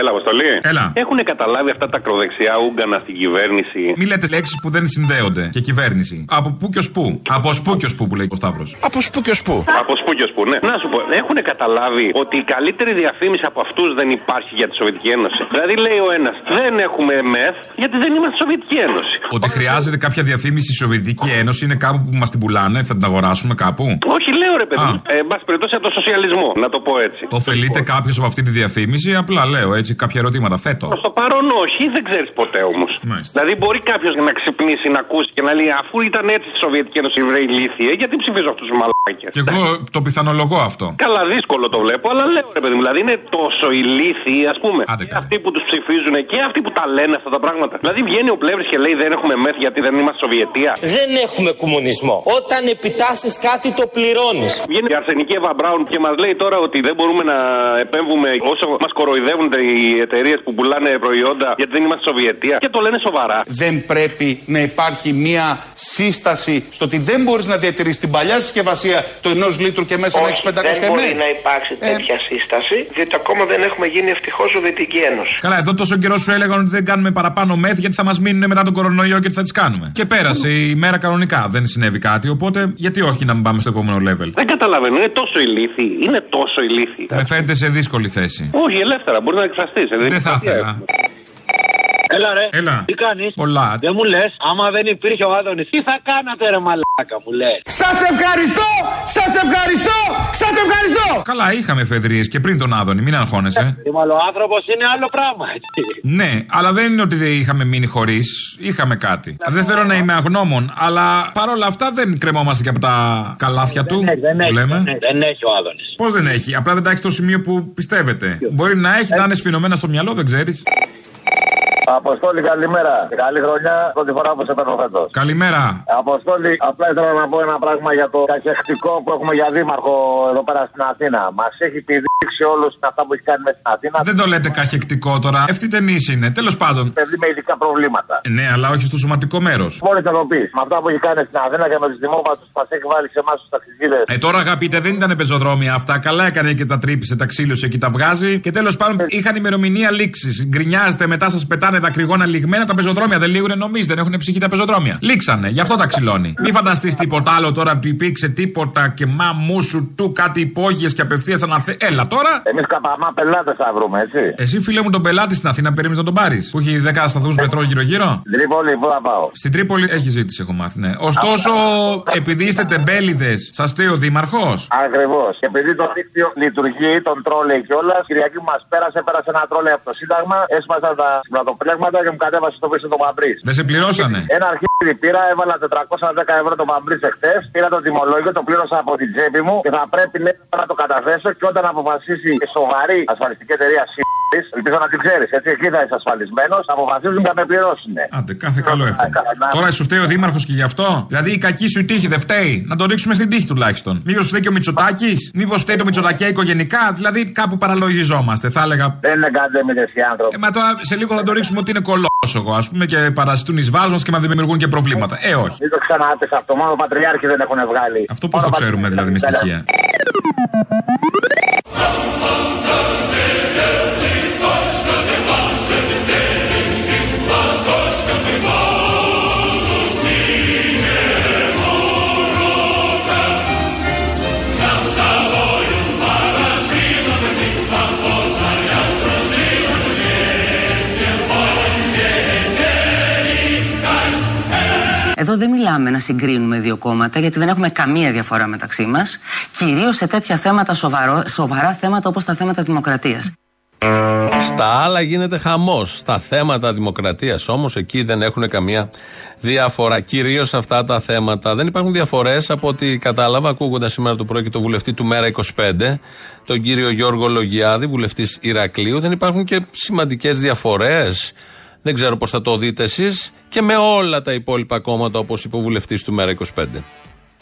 Έλα, Αποστολή. Έλα. Έχουν καταλάβει αυτά τα ακροδεξιά ούγκανα στην κυβέρνηση; Μη λέτε λέξεις που δεν συνδέονται και κυβέρνηση. Από πού και ως πού; Από σπού και ως πού που λέει ο Σταύρος. Από σπού και ως πού. Από σπού και ως πού, ναι. Να σου πω, έχουν καταλάβει ότι η καλύτερη διαφήμιση από αυτούς δεν υπάρχει για τη Σοβιετική Ένωση; Δηλαδή λέει ο ένας, δεν έχουμε μεθ γιατί δεν είμαστε Σοβιετική Ένωση. Ότι χρειάζεται κάποια διαφήμιση στη Σοβιετική Ένωση είναι κάπου που μας την πουλάνε, θα την αγοράσουμε κάπου; Όχι, λέω ρε παιδί. μου. Ε, εν πάση περιπτώσει από το σοσιαλισμό, να το πω έτσι. Οφελείται κάποιος από αυτή τη διαφήμιση, απλά λέω έτσι κάποια ερωτήματα θέτω. Προς το παρόν όχι, δεν ξέρεις ποτέ όμως. Δηλαδή μπορεί κάποιος να ξυπνήσει, να ακούσει και να λέει αφού ήταν έτσι στη Σοβιετική Ένωση οι Εβραίοι ηλίθιοι, ε, γιατί ψηφίζω αυτούς τους μαλάκες; Και εγώ το πιθανολογώ αυτό. Καλά, δύσκολο το βλέπω, αλλά λέω ρε παιδί μου, δηλαδή είναι τόσο ηλίθιοι, ας πούμε. Και αυτοί που τους ψηφίζουν και αυτοί που τα λένε αυτά τα πράγματα. Δηλαδή βγαίνει ο πλεύρης και λέει δεν έχουμε μεθ γιατί δεν είμαστε Σοβιετία. Δεν έχουμε κομμουνισμό. Όταν επιτάσσεις κάτι το πληρώνεις. Βγαίνει η Αρσενική Εύα Μπράουν και μας λέει τώρα ότι δεν μπορούμε να επέμβουμε όσο μας κοροϊδεύουν οι εταιρείες που πουλάνε προϊόντα γιατί δεν είμαστε Σοβιετία. Και το λένε σοβαρά. Δεν πρέπει να υπάρχει μία σύσταση στο ότι δεν μπορείς να διατηρήσεις την παλιά συσκευασία του ενός λίτρου και μέσα να έχεις 500 δεν μπορεί να υπάρξει τέτοια σύσταση, διότι ακόμα δεν έχουμε γίνει ευτυχώς Σοβιετική Ένωση. Καλά, εδώ τόσο καιρό σου έλεγαν ότι δεν κάνουμε παραπάνω μεθ γιατί θα μας μείνουν μετά τον κορονοϊό και θα τις κάνουμε. Και πέρασε η μέρα κανονικά, δεν συνέβη κάτι. Οπότε γιατί όχι να μην πάμε στο επόμενο level; Δεν καταλαβαίνω, είναι τόσο ηλίθιοι. Είναι τόσο ηλίθιοι. Με φαίνεται σε δύσκολη θέση. Όχι, ελεύθερα, μπορεί να εκφραστεί. Δεν θα ήθελα. Έλα ρε. Έλα. Τι κάνεις; Πολλά. Δεν μου λες, άμα δεν υπήρχε ο Άδωνης, τι θα κάνατε ρε μαλάκα μου λες. Σας ευχαριστώ! Σας ευχαριστώ! Σας ευχαριστώ! Καλά, είχαμε εφεδρείε και πριν τον Άδωνη, μην αγχώνεσαι. Ο άνθρωπος είναι άλλο πράγμα, έτσι. Ναι, αλλά δεν είναι ότι δεν είχαμε μείνει χωρίς. Είχαμε κάτι. Δεν θέλω να είμαι αγνώμων, αλλά παρόλα αυτά δεν κρεμόμαστε και από τα καλάθια του. Δεν, δεν, που έχει, λέμε. δεν, έχει, δεν έχει ο Άδωνης. Πώς δεν έχει, απλά δεν τα έχεις στο σημείο που πιστεύετε. Μπορεί να έχει, να είναι σφινωμένα στο μυαλό, δεν ξέρεις. Αποστόλη, καλημέρα. Καλή χρονιά, πρώτη φορά που σε παίρνω φέτος. Καλημέρα. Αποστόλη, απλά ήθελα να πω ένα πράγμα για το καχεκτικό που έχουμε για δήμαρχο εδώ πέρα στην Αθήνα. Μας έχει πηδήξει όλου αυτά που έχει κάνει μέσα στην Αθήνα. Δεν το λέτε καχεκτικό τώρα. Ευθυτενής είναι. Τέλος πάντων. Παιδί με ειδικά προβλήματα. Ε, Ναι, αλλά όχι στο σωματικό μέρος. Μπορείς να το πεις. Με αυτά που έχει κάνει στην Αθήνα και με τους δημόπατου μας έχει βάλει σε εμάς τους ταξιδίδε. Ε, τώρα αγαπητέ, δεν ήταν πεζοδρόμια αυτά. Καλά έκανε και τα τρύπησε, τα ξύλωσε και τα βγάζει. Και τέλος πάντων είχαν ημερομηνία λήξης. Γκρινιάζετε, μετά σας πετάνε δακρυγόνα λιγμένα τα πεζοδρόμια. Δεν λύγουν νομίζετε, δεν έχουν ψυχή τα πεζοδρόμια. Λήξανε, γι' αυτό τα ξυλώνει. Μην φανταστείς τίποτα άλλο τώρα που υπήρξε τίποτα και μα μου σου του κάτι υπόγειες και απευθείας αναθε. Έλα τώρα. Εμείς καπαμά πελάτες θα βρούμε, έτσι. Εσύ φίλε μου τον πελάτη στην Αθήνα περίμενε να τον πάρεις. Που έχει 10 σταθμούς μετρό γύρω-γύρω. Τρίπολη, πού θα πάω; Στην Τρίπολη έχει ζήτηση, έχω μάθει, ναι. Ωστόσο, επειδή είστε τεμπέληδες, σας φταίει ο Δήμαρχος. Ακριβώς. Και επειδή το δίκτυο λειτουργεί, τον τρόλε κιόλας, Κυριακή που μας πέρασε, πέρασε ένα τρόλε από το Σύνταγμα, έσπασαν τα συμπρατοπλέγματα και μου κατέβασε στο πίσω το παμπρί. Δεν σε πληρώσανε. Ένα αρχίδι πήρα, έβαλα 410 ευρώ το παμπρί εχθές, πήρα το τιμολόγιο, το πλήρωσα από την τσέπη μου και θα πρέπει λέει, να το καταθέσω και όταν αποφασίσει η σοβαρή ασφαλιστική εταιρεία ΣΥΠΗΣ, ελπίζω να την ξέρεις, έτσι εκεί θα είσαι ασφαλισμένος, αποφασίζουν και να με πληρώσουν. Άντε, κάθε καλό εύχομαι. Τώρα σου φταίει ο Δήμαρχος και γι' αυτό. Δηλαδή η κακή σου τύχη δεν φταίει. Να το ρίξουμε στην τύχη τουλάχιστον. Μήπως φταίει και ο Μητσοτάκης, μήπως φταίει το Μητσοτακέικο γενικά. Δηλαδή κάπου παραλογιζόμαστε, θα έλεγα. Δεν είναι καντέμιδε οι άνθρωποι. Ε, μα τώρα σε λίγο θα το ρίξουμε ότι είναι κολόσογο, ας πούμε, και παρασιτούν εις βάσμα και μας δημιουργούν και προβλήματα. Ε, όχι. Μην το ξανάτε αυτό, μόνο πατριάρχοι δεν έχουν βγάλει. Αυτό πώς το ξέρουμε δηλαδή με στοιχεία; Εδώ δεν μιλάμε να συγκρίνουμε δύο κόμματα, γιατί δεν έχουμε καμία διαφορά μεταξύ μας. Κυρίως σε τέτοια θέματα, σοβαρό, σοβαρά θέματα όπως τα θέματα δημοκρατίας. Στα άλλα γίνεται χαμός. Στα θέματα δημοκρατίας όμως εκεί δεν έχουν καμία διαφορά. Κυρίως σε αυτά τα θέματα. Δεν υπάρχουν διαφορές από ό,τι κατάλαβα ακούγοντας σήμερα το πρωί και το βουλευτή του Μέρα 25, τον κύριο Γιώργο Λογιάδη, βουλευτής Ηρακλείου. Δεν υπάρχουν και σημαντικές διαφορές. Δεν ξέρω πώς θα το δείτε εσείς και με όλα τα υπόλοιπα κόμματα όπως είπε ο βουλευτής του Μέρα 25.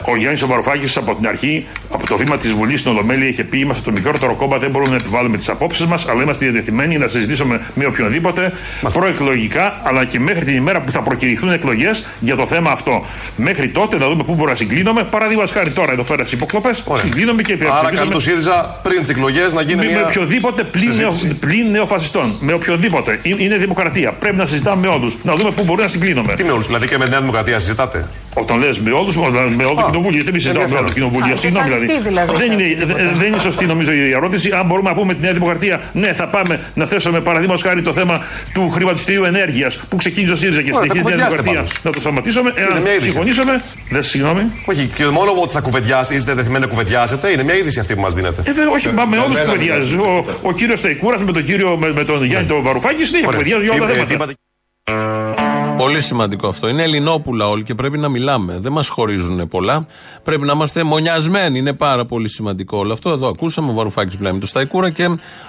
Ο Γιάννης ο Βαρουφάκη από την αρχή, από το βήμα της Βουλής στην Ολομέλεια, είχε πει: Είμαστε το μικρότερο κόμμα, δεν μπορούμε να επιβάλλουμε τις απόψεις μας, αλλά είμαστε διατεθειμένοι να συζητήσουμε με οποιονδήποτε προεκλογικά, αλλά και μέχρι την ημέρα που θα προκηρυχθούν εκλογές για το θέμα αυτό. Μέχρι τότε να δούμε πού μπορούμε να συγκλίνουμε. Παραδείγμα χάρη τώρα εδώ πέρα στις υποκλοπές, συγκλίνουμε και Άρα καλεί το ΣΥΡΙΖΑ πριν τις εκλογές να γίνει με, μια με οποιοδήποτε πλην, νεο, πλην νεοφασιστών. Με οποιοδήποτε. Ε- Είναι δημοκρατία. Πρέπει να συζητάμε με όλους. Να δούμε πού μπορούμε να συγκλίνουμε. Τι με όλους, δηλαδή και με τη Νέα Δημοκρατία συζητάτε; Όταν λες με όλους, με όλο το κοινοβούλιο. Γιατί εμεί συζητάμε με όλο το κοινοβούλιο. Α, Συγγνώμη και δηλαδή. δηλαδή, Δεν είναι, σε- δε- δεν είναι σωστή νομίζω η ερώτηση. Αν μπορούμε να πούμε τη Νέα Δημοκρατία, ναι, θα πάμε να θέσουμε παραδείγματος χάρη το θέμα του χρηματιστηρίου ενέργειας που ξεκίνησε ο ΣΥΡΙΖΑ και Ωραία, συνεχίζει η Νέα θα Δημοκρατία. κουβεντιάσετε Να το σταματήσουμε. Είναι μια Εάν είδηση. συμφωνήσαμε. Δεν συγγνώμη. Όχι, και μόνο ότι θα κουβεντιάσετε, είστε δεθειμένοι να κουβεντιάσετε, είναι μια είδηση αυτή που μας δίνετε. Ε, βέβαια, όχι, μα με όλους κουβεντιάζει. Ο, ο κύριος Σταϊκούρας με τον κύριο με, με τον Γιάννη τον Βαρουφάκη συνέχεια κουβεντιάζει για όλα τα θέματα. Πολύ σημαντικό αυτό. Είναι Ελληνόπουλα όλοι και πρέπει να μιλάμε. Δεν μας χωρίζουν πολλά. Πρέπει να είμαστε μονιασμένοι. Είναι πάρα πολύ σημαντικό όλο αυτό. Εδώ ακούσαμε ο Βαρουφάκης μιλάει με τον Σταϊκούρα και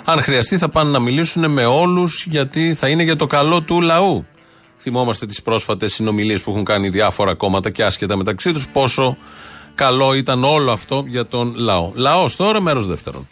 αν χρειαστεί θα πάνε να μιλήσουν με όλους γιατί θα είναι για το καλό του λαού. Θυμόμαστε τις πρόσφατες συνομιλίες που έχουν κάνει διάφορα κόμματα και άσχετα μεταξύ τους πόσο καλό ήταν όλο αυτό για τον λαό. Λαός τώρα, μέρος δεύτερον.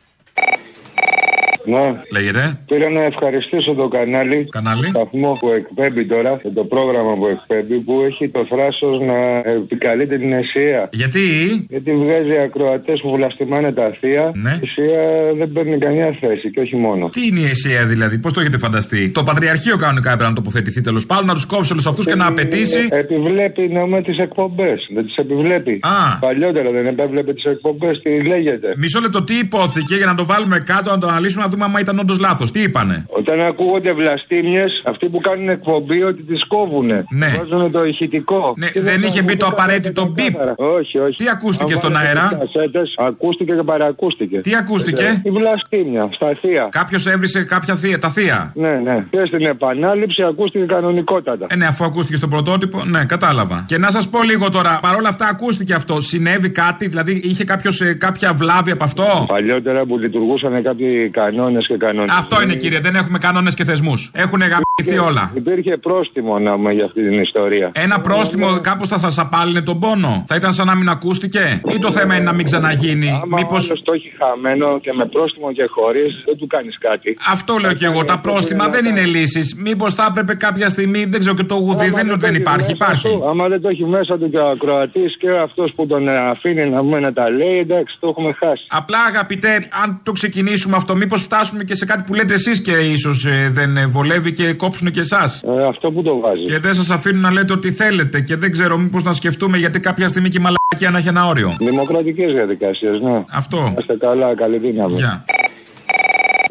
Ναι. Λέγεται. Πήρα να ευχαριστήσω το κανάλι. Κανάλι. Σταθμό που εκπέμπει τώρα και το πρόγραμμα που εκπέμπει που έχει το θράσος να επικαλείται την αισία. Γιατί; Γιατί βγάζει ακροατές που βλαστημάνε τα θεία. Ναι. Η αισία δεν παίρνει καμία θέση και όχι μόνο. Τι είναι η αισία δηλαδή, πώς το έχετε φανταστεί; Το Πατριαρχείο κανονικά έπρεπε να τοποθετηθεί τέλος πάντων, να τους κόψει όλους αυτούς και να απαιτήσει. Ε, Επιβλέπει να με τις εκπομπές. Δεν τις επιβλέπει. Α. Παλιότερα δεν επέβλεπε τις εκπομπές. Τι λέγεται. Μισό λεπτό, τι υπόθηκε για να το βάλουμε κάτω, να το αναλύσουμε, να δούμε αν ήταν όντως λάθος. Τι είπανε; Όταν ακούγονται βλαστήμιες, αυτοί που κάνουν εκπομπή ότι τις κόβουνε. Ναι. Βάζουν το ηχητικό. Ναι, Και δεν είχε ακούγονται μπει το καθαρά απαραίτητο και μπιπ. ξεκάθαρα. Όχι, όχι. Τι ακούστηκε Αν στον βάλετε αέρα; τις κασέτες, ακούστηκε και παρακούστηκε. Τι ακούστηκε; Ε, Η βλαστήμια, στα θεία. Κάποιος έβρισε κάποια θεία, τα θεία; Ναι, ναι. Και στην επανάληψη ακούστηκε κανονικότατα. Ε, ναι, αφού ακούστηκε στο πρωτότυπο, ναι, κατάλαβα. Και να σας πω λίγο τώρα, παρόλα αυτά ακούστηκε αυτό. Συνέβη κάτι, δηλαδή είχε κάποιος κάποια βλάβη από αυτό; Παλιότερα που λειτουργούσαν κάποιοι κανόνες και κανόνες. Αυτό είναι κύριε, δεν έχουμε κανόνες και θεσμούς. Έχουν γαμηθεί όλα. Υπήρχε πρόστιμο να πούμε για αυτή την ιστορία. Ένα πρόστιμο κάπω θα σας απάλυνε τον πόνο. Θα ήταν σαν να μην ακούστηκε; Ή το θέμα είναι να μην ξαναγίνει; Άμα Μήπω. ο άλλος το έχει χαμένο και με πρόστιμο και χωρίς, δεν του κάνεις κάτι. Αυτό λέω και εγώ. Τα πρόστιμα δεν είναι λύσεις. Μήπως θα έπρεπε κάποια στιγμή, δεν ξέρω και το γουδί, δεν είναι ότι δεν υπάρχει. Υπάρχει. Άμα δεν το έχει μέσα του και ο ακροατής και αυτός που τον ε, αφήνει να, πούμε, να τα λέει, εντάξει, το έχουμε χάσει. Απλά αγαπητέ, αν το ξεκινήσουμε αυτό, μήπως φτάσουμε και σε κάτι που λέτε εσείς και ίσως δεν ε, βολεύει και κόψουν και εσάς. Ε, αυτό που το βάζει. Και δεν σας αφήνουν να λέτε ό,τι θέλετε. Και δεν ξέρω, μήπως να σκεφτούμε γιατί κάποια στιγμή και η μαλακία να έχει ένα όριο. Δημοκρατικές διαδικασίες, ναι. Αυτό. Είστε καλά, καλή δύναμη. Γεια.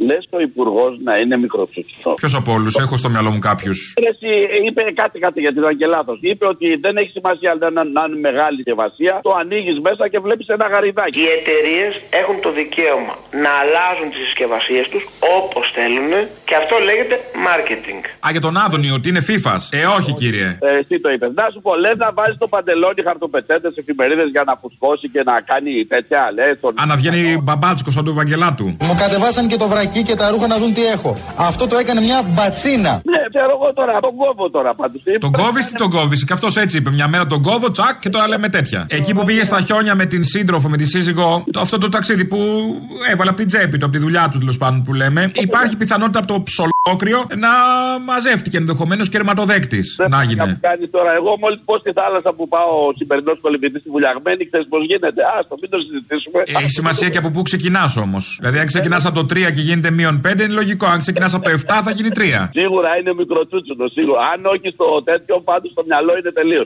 Λες ο υπουργός να είναι μικροτσούτσο. Ποιος από όλους, έχω στο μυαλό μου κάποιους. Εσύ είπε κάτι, κάτι γιατί ήταν και λάθο. Είπε ότι δεν έχει σημασία να, να, να είναι μεγάλη συσκευασία. Το ανοίγεις μέσα και βλέπεις ένα γαριδάκι. Οι εταιρείες έχουν το δικαίωμα να αλλάζουν τις συσκευασίες τους όπως θέλουν και αυτό λέγεται marketing. Α, για τον Άδωνη, ότι είναι FIFA. Ε, όχι κύριε. Ε, εσύ το είπες. Να σου πω, λες να βάζεις το παντελόνι χαρτοπετσέτε εφημερίδες για να φουσκώσει και να κάνει τέτοια. Λες, τον... Αν να βγαίνει μπαμπάτσκο σαν του Βαγγελάτου. Μου κατεβάσαν και το βρακί και τα ρούχα να δουν τι έχω. Αυτό το έκανε μια μπατσίνα. Ναι, ξέρω εγώ τώρα, τον κόβω τώρα πάντως. Τον κόβεις τι τον κόβεις. Και αυτός έτσι είπε. Μια μέρα τον κόβω, τσακ και τώρα λέμε τέτοια. Εκεί που πήγε στα χιόνια με την σύντροφο, με τη σύζυγό, το, αυτό το ταξίδι που έβαλε από την τσέπη του, από τη δουλειά του τέλος πάντων που λέμε, υπάρχει πιθανότητα από το ψολόκριο να μαζεύτηκε ενδεχομένως και ρευματοδέκτη. Να γίνει. Κάνει τώρα, εγώ μόλις πω στη θάλασσα που πάω ο σημερινό κολυμπητής στη βουλιαγμένη, ξέρεις πώς γίνεται. Α το μην το συζητήσουμε. Έχει σημασία και από πού ξεκινάς όμως. Δηλαδή, αν ξεκινάς από το 3 και γίνεται μείον 5, είναι λογικό. Αν ξεκινάς από το 7, θα γίνει 3. Σίγουρα είναι μικροτσούτσουνο, σίγουρα. Αν όχι στο τέτοιο, πάντως στο μυαλό είναι τελείως.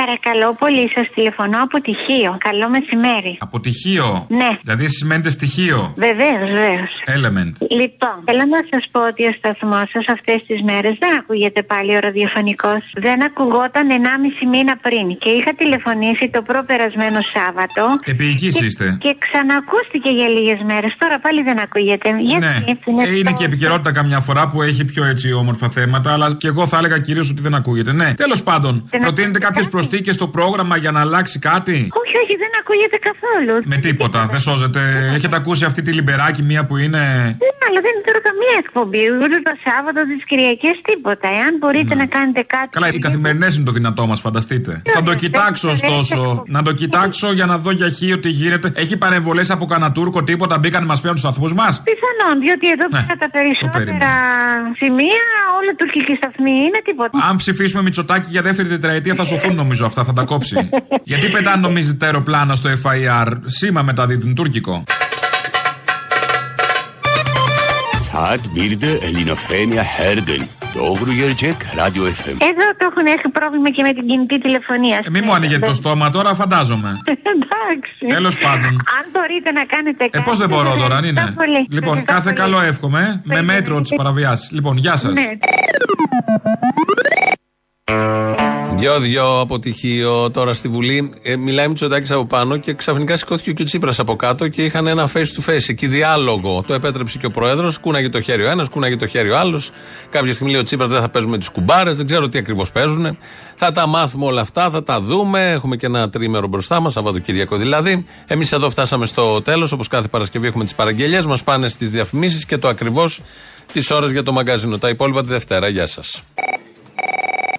Παρακαλώ πολύ, σας τηλεφωνώ από τυχείο. Καλό μεσημέρι. Αποτυχίο. Ναι. Δηλαδή σημαίνεται στοιχείο. Βεβαίως, βεβαίως. Element. Λοιπόν, θέλω να σας πω ότι ο σταθμός σας αυτές τις μέρες δεν ακούγεται πάλι ο ραδιοφωνικός. Δεν ακουγόταν 1,5 μήνα πριν. Και είχα τηλεφωνήσει το προπερασμένο Σάββατο. Επίοικη και, είστε. Και ξανακούστηκε για λίγες μέρες. Τώρα πάλι δεν ακούγεται. Γιατί Ναι, είναι, Ε, είναι και επικαιρότητα καμιά φορά που έχει πιο έτσι όμορφα θέματα, αλλά και εγώ θα έλεγα κυρίως ότι δεν ακούγεται. Ναι, τέλος πάντων, προτείνετε κάποιε προσθήκε στο πρόγραμμα για να αλλάξει κάτι; Όχι, Όχι, όχι, δεν ακούγεται καθόλου. Με τίποτα, δεν σώζεται. Έχετε ακούσει αυτή τη λιμπεράκι μία που είναι; Ναι, αλλά δεν είναι τώρα καμία εκπομπή. Ούτε το Σάββατο, τις Κυριακές, τίποτα. Εάν μπορείτε να κάνετε κάτι. Καλά, οι καθημερινές είναι το δυνατό μας, φανταστείτε. Θα το κοιτάξω ωστόσο. Να το κοιτάξω για να δω για χ ότι γίνεται. Έχει παρεμβολές από κανένα Τούρκο, τίποτα μπήκαν να μας πιάνουν του σταθμού μας; Πιθανόν, διότι εδώ πέρα τα περισσότερα σημεία, όλα τουρκική σταθμή είναι τίποτα. Αν ψηφίσουμε Μητσοτάκι για δεύτερη τετραετία θα σωθούν νομίζω αυτά, θα τα κόψει. Γιατί πετάνε νομίζετε τα αεροπλάνα στο FIR, σήμα μεταδίδουν τουρκικό. Saat bir de Ελληνοφρένια Herden. Doğru gelecek Radyo FM. Εδώ το έχουν έχει πρόβλημα και με την κινητή τηλεφωνία. Ε, μη μου ανοίγετε το στόμα τώρα, φαντάζομαι. Εντάξει. Τέλος πάντων. Αν μπορείτε να κάνετε κάτι. Ε, πώς δεν μπορώ τώρα, αν είναι. ευχαριστώ πολύ. Λοιπόν, Ευχαριστώ κάθε πολύ. καλό εύχομαι. ε, Με μέτρο τις παραβιάσεις. Λοιπόν, γεια σας. Ναι. Δυο-δυο αποτυχίο τώρα στη Βουλή. Ε, μιλάει Μητσοτάκης από πάνω και ξαφνικά σηκώθηκε και ο Τσίπρας από κάτω και είχαν ένα face to face εκεί διάλογο. Το επέτρεψε και ο Πρόεδρος. Κούναγε το χέρι ο ένας, κούναγε το χέρι ο άλλος. Κάποια στιγμή λέει ο Τσίπρας δεν θα παίζουμε τις κουμπάρες, δεν ξέρω τι ακριβώς παίζουν. Θα τα μάθουμε όλα αυτά, θα τα δούμε. Έχουμε και ένα τρίμερο μπροστά μας, Σαββατοκύριακο δηλαδή. Εμείς εδώ φτάσαμε στο τέλος. Όπως κάθε Παρασκευή έχουμε τις παραγγελίε μας, πάνε στις διαφημίσεις και το ακριβώς τις ώρες για το μαγκαζίνο. Τα υπόλοιπα τη Δευτέρα. Γεια σας.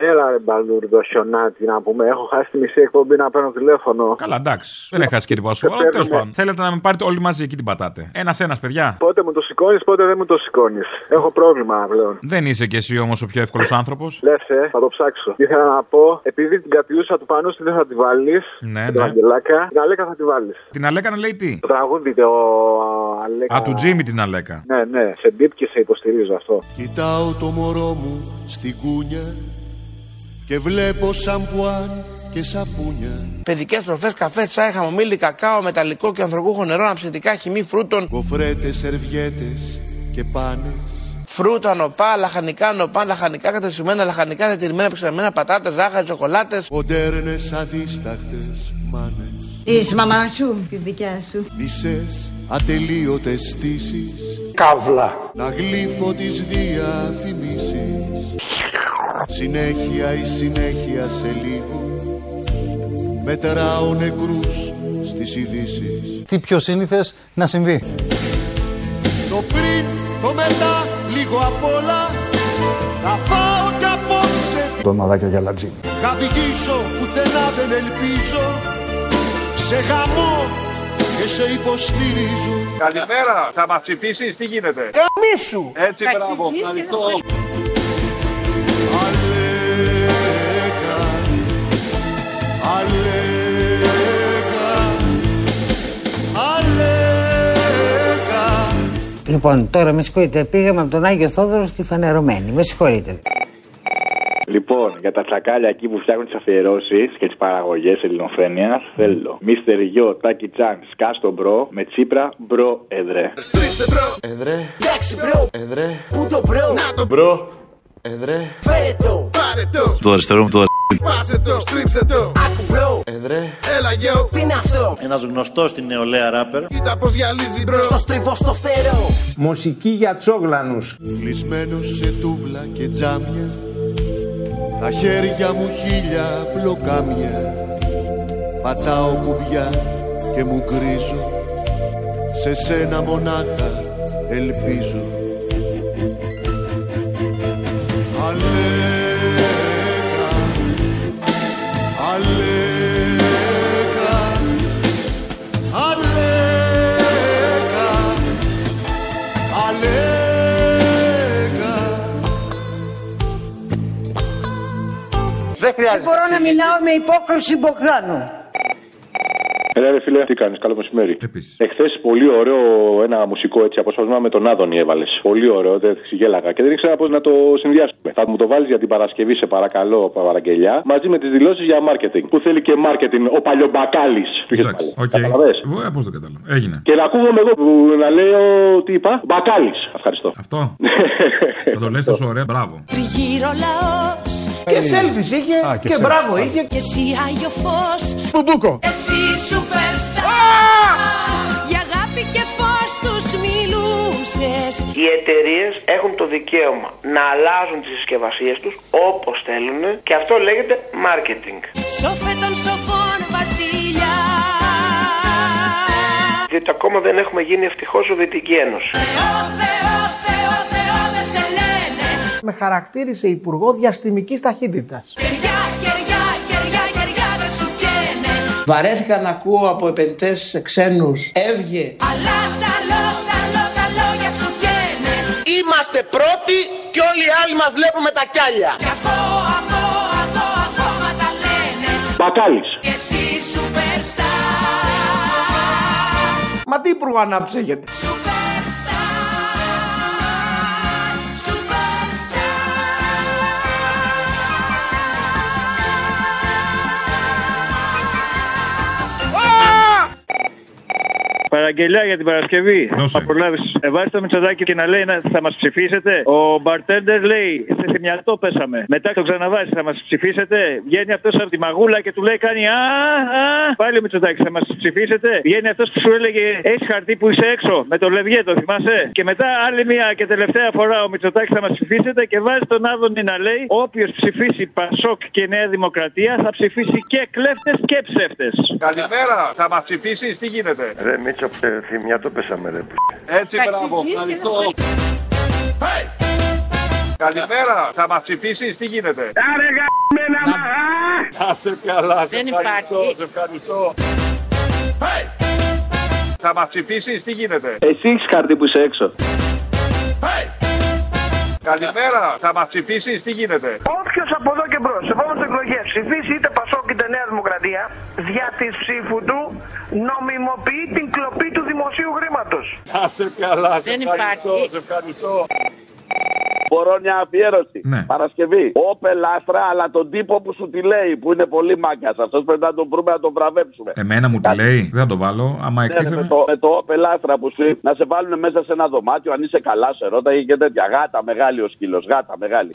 Έλα ρε μπαλούρδο χιονάτι να πούμε. Έχω χάσει τη μισή εκπομπή να παίρνω τηλέφωνο. Καλά, εντάξει. Δεν έχει χάσει και τίποτα σοβαρό. παίρνουμε. Τέλος πάντων. Θέλετε να με πάρετε όλοι μαζί εκεί την πατάτε. Ένα-ένα, παιδιά. Πότε μου το σηκώνεις, πότε δεν μου το σηκώνεις. Έχω πρόβλημα πλέον. Δεν είσαι κι εσύ όμως ο πιο εύκολος άνθρωπος. Λες, ε, θα το ψάξω. Ήθελα να πω, επειδή την κατιούσα του πάνω δεν θα τη βάλεις. Ναι, Την ναι. Αγγελάκα, την Αλέκα θα τη βάλεις. Την Αλέκα να λέει τι; Το τραγούδι το Αλέκα. Α, του Τζίμι την Αλέκα. Ναι, ναι, σε ντύπ και σε υποστηρίζω αυτό. Κοιτάω το μωρό μου στην κούνια και βλέπω σαμπουάν και σαπούνια. Παιδικές τροφές, καφέ, τσάι, χαμομήλι, κακάο, μεταλλικό και ανθρωπούχο νερό, αναψυντικά, χυμή φρούτων. Κοφρέτες, σερβιέτες και πάνες. Φρούτα, νοπά, λαχανικά, νοπά, λαχανικά κατεψημένα, λαχανικά διατηρημένα, ψεμένα, πατάτες, ζάχαρη, σοκολάτες. Μοντέρνες αδίσταχτες μάνες. Της μαμά σου, της δικιά σου. Μισές ατελείωτες στήσεις. Καύλα. Να γλύφω τις διαφημίσεις. Συνέχεια η συνέχεια σε λίγο. Μετράω νεκρούς στις ειδήσεις. Τι πιο σύνηθες να συμβεί. Το πριν, το μετά, λίγο απ' όλα Θα φάω κι απόψε Ντοναδάκια για λατζίνι. Θα βγήσω πουθενά δεν ελπίζω Σε γαμό και σε υποστηρίζω Καλημέρα, θα μας ψηφίσεις, τι γίνεται; Καμίσου! Έτσι, μπράβο, ευχαριστώ. Λοιπόν, τώρα με συγχωρείτε, πήγαμε από τον Άγιο Θόδωρο στη Φανερωμένη. Με συγχωρείτε. Λοιπόν, για τα τσακάλια εκεί που φτιάχνουν τις αφιερώσεις και τις παραγωγές ελληνοφρένεια, θέλω Μίστερ Γιο, Τάκι Τσάν, Σκάστο Μπρο, με Τσίπρα, Μπρο, Εδρέ. Εδρέ Εντάξει, μπρο! Εδρέ Πού το μπρο! Να το Μπρο. Εδρέ Φέρε το! Πάρε το Το αριστερό μου το Πάσε το Στρίψε το Άκου μπρο! Εδρέ Έλα γιο Τι είναι αυτό! Ένας γνωστός στην νεολαία ράπερ. Κοίτα πως γυαλίζει μπρο Στο στριβό στο φτερό! Μουσική για τσόγλανους. Κλεισμένος σε τούβλα και τζάμια Τα χέρια μου χίλια μπλοκάμια Πατάω κουμπιά και μου γκρίζω Σε σένα μονάχα ελπίζω Δεν χρειάζεται. Μπορώ να μιλάω με υπόκριση Μπογδάνου. Έλα, ρε φίλε, τι κάνεις, καλό μεσημέρι. Εχθές πολύ ωραίο ένα μουσικό έτσι απόσπασμα με τον Άδωνη έβαλες. Πολύ ωραίο, δεν γέλαγα και δεν ήξερα πώς να το συνδυάσουμε. Θα μου το βάλεις για την Παρασκευή, σε παρακαλώ, παραγγελιά, μαζί με τις δηλώσεις για marketing. Που θέλει και marketing ο παλιομπακάλι. Εντάξει, οκ. Καταλαβες; Εγώ, Πώς το κατάλαβα. Έγινε. Και να ακούγομαι εγώ που να λέω τι είπα. Μπακάλι. Ευχαριστώ. Αυτό. Θα το λες τόσο ωραία, μπράβο. Τριγύρω λαός Και selfies είχε Α, και και selfies. μπράβο είχε. Και εσύ Άγιο Φως Μπουμπούκο. Εσύ σούπερ Για αγάπη και φως τους μιλούς ξέχασες Οι εταιρείες έχουν το δικαίωμα να αλλάζουν τις συσκευασίες τους όπως θέλουν και αυτό λέγεται marketing. Σοφέ των σοφών βασιλιά Διότι ακόμα δεν έχουμε γίνει ευτυχώς Σοβιετική Ένωση. δεν σε λένε Με χαρακτήρισε υπουργό διαστημικής ταχύτητας. Κεριά, κεριά, κεριά, κεριά δεν σου καίνε Βαρέθηκα να ακούω από επενδυτές ξένους έβγε. Αλλά τα λό, τα λό, τα λόγια σου καίνε Είμαστε πρώτοι και όλοι οι άλλοι μας βλέπουν με τα κιάλια. Κι αφό, αφό, αφό, αφό μα τα λένε Μπακάλης. Και εσύ superstar Μα τι υπουργό ανάπτυξη έχετε; Superstar Παραγγελιά για την Παρασκευή. Δώσε. Θα προλάβει. Ε, βάζει το Μητσοτάκι και να λέει να, θα μας ψηφίσετε. Ο Μπαρτέντερ λέει σε θυμιατό πέσαμε. Μετά το ξαναβάζει, θα μας ψηφίσετε. Βγαίνει αυτός από τη μαγούλα και του λέει κάνει Α, α. Πάλι ο Μητσοτάκι, θα μας ψηφίσετε. Βγαίνει αυτός που σου έλεγε Έχεις χαρτί που είσαι έξω. Με το λευγέ, το θυμάσαι; Και μετά άλλη μια και τελευταία φορά ο Μητσοτάκι θα μας ψηφίσετε και βάζει τον Άδωνη να λέει Όποιος ψηφίσει Πασόκ και Νέα Δημοκρατία θα ψηφίσει και κλέφτες και ψεύτες. Καλημέρα, θα μας ψηφίσεις, τι γίνεται; Ρε Μίτσο, ε, θυμιά το πέσαμε ρε. Έτσι, μπράβο, ευχαριστώ. Καλημέρα, θα μας ψηφίσεις, τι γίνεται; Άρε γαμμένα μα! Να σε καλά, σε Δεν ευχαριστώ, υπάρχει. σε ευχαριστώ. Θα μας ψηφίσεις, τι γίνεται; Εσύ έχεις χαρτί που είσαι έξω. Καλημέρα, θα μας ψηφίσεις, τι γίνεται; Όποιος από εδώ και μπρος, σε επόμενες εκλογές ψηφίσει είτε Πασόκ είτε Νέα Δημοκρατία, δια της ψήφου του νομιμοποιεί την κλοπή του δημοσίου χρήματος. Να σε καλά, σε Δεν ευχαριστώ, υπάρχει. σε ευχαριστώ. Μπορώ μια αφιέρωση. Ναι. Παρασκευή. Όπε λάστρα, αλλά τον τύπο που σου τη λέει, που είναι πολύ μάκια. Αυτό πρέπει να τον βρούμε να τον βραβεύσουμε. Εμένα μου τα λέει, δεν θα το βάλω. Άμα Ναι, ναι, εκτίθεμαι. με, το, με το όπε λάστρα που σου είπε, να σε βάλουν μέσα σε ένα δωμάτιο, αν είσαι καλά, σε ρώταγε και τέτοια. Γάτα μεγάλη ο σκύλος, γάτα μεγάλη.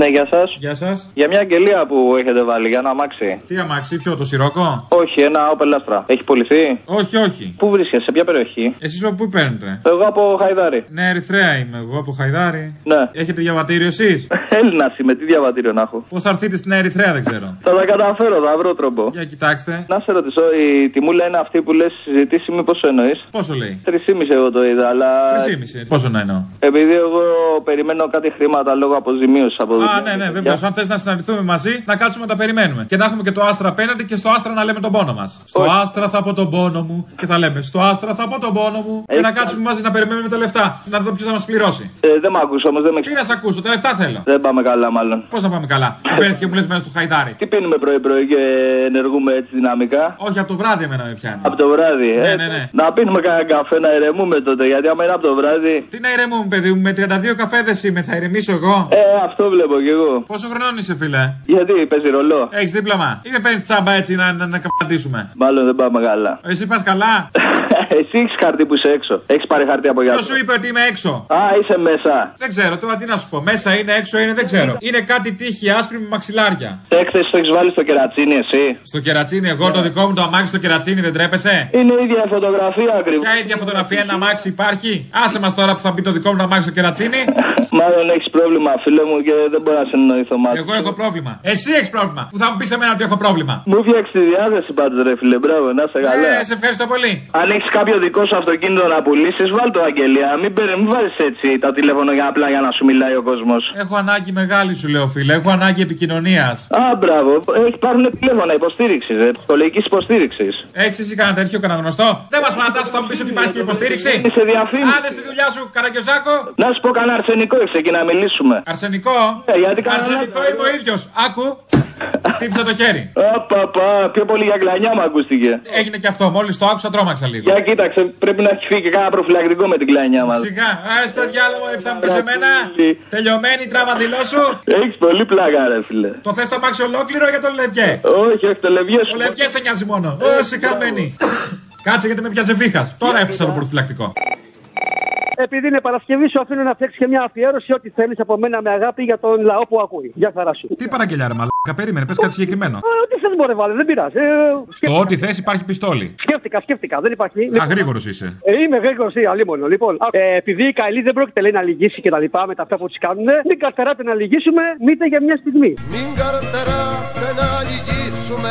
Ναι, γεια σας. Γεια σας. Για μια αγγελία που έχετε βάλει, για ένα αμάξι. Τι αμάξι, ποιο, το σιρόκο; Όχι, ένα Opel Astra. Έχει πουληθεί; Όχι, όχι. Πού βρίσκεσαι, σε ποια περιοχή; Εσείς από πού παίρνετε; Εγώ από Χαϊδάρη. Ναι, Ερυθρέα είμαι εγώ από Χαϊδάρη. Ναι. Έχετε διαβατήριο εσείς; Έλληνας είμαι, τι διαβατήριο να έχω. Πώς θα έρθετε στην Ερυθρέα δεν ξέρω. Θα τα καταφέρω, θα βρω τρόπο. Για κοιτάξτε. Να σε ρωτήσω, η τιμούλα είναι αυτή που λες συζητήσει, μήπω εννοείς; Πόσο λέει; 3,5 εγώ το είδα, αλλά. 3,5. Πόσο να εννοώ; Επειδή εγώ περιμένω κάτι χρήματα λόγω αποζημίωσης από Α, ναι, ναι, βεβαίω. Αν θες να συναντηθούμε μαζί, να κάτσουμε να τα περιμένουμε. Και να έχουμε και το άστρα απέναντι και στο άστρα να λέμε τον πόνο μας. Στο άστρα θα πω τον πόνο μου και θα λέμε Στο άστρα θα πω τον πόνο μου. Και να κάτσουμε μαζί να περιμένουμε τα λεφτά. Να δω ποιος θα μας πληρώσει. Ε, δεν με ακούσω όμως, δεν με Τι να σε ακούσω, τα λεφτά θέλω. Δεν πάμε καλά, μάλλον. Πώς να πάμε καλά; Παίρνεις και μου λες μέσα του χαϊδάρι. Τι πίνουμε πρωί-πρωί και ενεργούμε έτσι δυναμικά; Όχι, από το βράδυ εμένα με πιάνει. Από το βράδυ, ε. Ναι, ναι, ναι. Να πίνουμε κανένα καφέ να ηρεμούμε τότε, γιατί άμα είναι από το βράδυ. Τι να ηρεμούμε, παιδί μου, με 32 καφέδες είμαι, θα ηρεμήσω εγώ. Ε, αυτό βλέπω κι εγώ. Πόσο χρονών είσαι, φίλε; Γιατί παίζει ρολό. Έχεις δίπλωμα; Ή με παίρνει τσάμπα έτσι να, να, να καπαντήσουμε. Μάλλον δεν πάμε καλά. Εσύ πας καλά; Εσύ έχει χαρτί που είσαι έξω. Έχεις πάρει χαρτί από Ποιος γιάτο. σου είπε ότι είμαι έξω; Α, είσαι μέσα. Δεν ξέρω, τώρα τι να σου πω. Μέσα είναι, έξω είναι, δεν ξέρω. Είναι κάτι τύχη άσπρη με μαξιλάρια. Έκθεση το έχεις βάλει στο κερατσίνι, εσύ. Στο κερατσίνι, εγώ το δικό μου το αμάξι στο κερατσίνι δεν τρέπεσαι; Είναι η ίδια φωτογραφία ακριβώς. Ποια ίδια φωτογραφία ένα αμάξι υπάρχει; Άσε μας τώρα που θα μπει το δικό μου το αμάξι στο κερατσίνι. Μάλλον έχεις πρόβλημα, φίλε μου, και δεν μπορώ να συνεννοηθώ μαζί. Εγώ έχω πρόβλημα. Εσύ έχεις πρόβλημα. Που θα μου πεις σε μένα ότι έχω πρόβλημα. Μου φτιάξεις τη διάθεση πάντως, ρε φίλε. Μπράβο, να σε καλά. Ε, σε ευχαριστώ πολύ. Αν έχεις κάποιο δικό σου αυτοκίνητο να πουλήσεις, βάλ το αγγελία. Μην, παίρνει- μην βάζεις έτσι τα τηλέφωνα για απλά για να σου μιλάει ο κόσμος. Έχω ανάγκη μεγάλη σου λέω φίλε. Έχω ανάγκη επικοινωνίας. Α, μπράβο. Έχει υπάρχουν τηλέφωνα υποστήριξης, ε, ψυχολογικής υποστήριξης. Έχεις εσύ κανένα τέτοιο, κανένα γνωστό; Δεν μας παρατάσσει, θα μου πει ότι υπάρχει και υποστήριξη; Είσαι διαφήμιση. Άντε στη δουλειά σου, καραγκιόζάκο. Να σου πω κανένα αρσενικό έχει εκεί να μιλήσουμε. Αρσενικό; Ε, γιατί κανένα- Αρσενικό είμαι ο ίδιος. Άκου. Τύψε το χέρι. Απαπα, πιο πολύ για κλανιά μου ακούστηκε. Έγινε και αυτό. Μόλις το άκουσα, τρόμαξα λίγο. Για κοίταξε, πρέπει να έχει φύγει και κάνα προφυλακτικό με την κλανιά μας. Σιγά, α το διάλογο, θα μου πει εμένα. Τελειωμένη τράβα δηλώσου. Έχεις πολύ πλάκα, ρε φίλε. Το θες το αμάξι ολόκληρο για τον Λευγέ; Όχι, όχι, το λευγέ Ο Λευγέ σε νοιάζει μόνο. Όσοι χαμένοι. Κάτσε γιατί με πιάσε βήχα. Τώρα έφτιαξα το προφυλακτικό. Επειδή είναι Παρασκευή, σου αφήνω να φτιάξεις και μια αφιέρωση ό,τι θέλεις από μένα με αγάπη για τον λαό που ακούει. Γεια χαρά σου. Τι παραγγελιά, ρε μαλάκα, περίμενε, πες κάτι συγκεκριμένο. Ε, Ό,τι θες μπορεί βάλε, δεν πειράζει. Ε, Στο ό,τι θες υπάρχει πιστόλι. Σκέφτηκα, σκέφτηκα, δεν υπάρχει. Α, γρήγορος είσαι. Ε, είμαι γρήγορος ή αλίμονο. Λοιπόν, α, ε, επειδή η Καηλή δεν πρόκειται λέει, να λυγίσει και τα λοιπά με τα αυτά που της κάνουν, μην καρτεράτε να λυγίσουμε, μήτε για μια στιγμή. Μην καρτεράτε να λυγίσουμε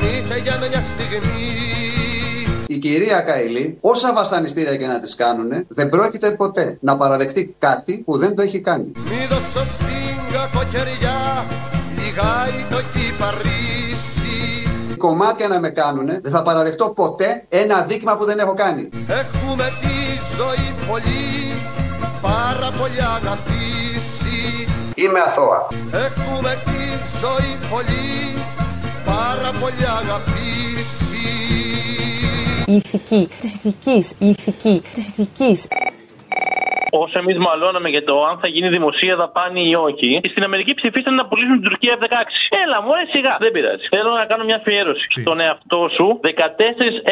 Μήτε για μια στιγμή Η κυρία Καηλή, όσα βασανιστήρια και να τις κάνουν, δεν πρόκειται ποτέ να παραδεχτεί κάτι που δεν το έχει κάνει. Μη δώσω στην κακοκαιριά Λιγάει το κυπαρίσι Κομμάτια να με κάνουν, δεν θα παραδεχτώ ποτέ ένα δίκημα που δεν έχω κάνει. Έχουμε τη ζωή πολύ Πάρα πολύ αγαπήσει Είμαι αθώα. Έχουμε τη ζωή πολύ Πάρα πολύ αγαπήσει Η ηθική της ηθικής, η ηθική της ηθικής. Όσο εμείς μαλώναμε για το αν θα γίνει δημοσία δαπάνη ή όχι, στην Αμερική ψηφίσαν να πουλήσουν την Τουρκία F-16. Έλα, μου σιγά, δεν πειράζει. Θέλω να κάνω μια αφιέρωση στον εαυτό σου 14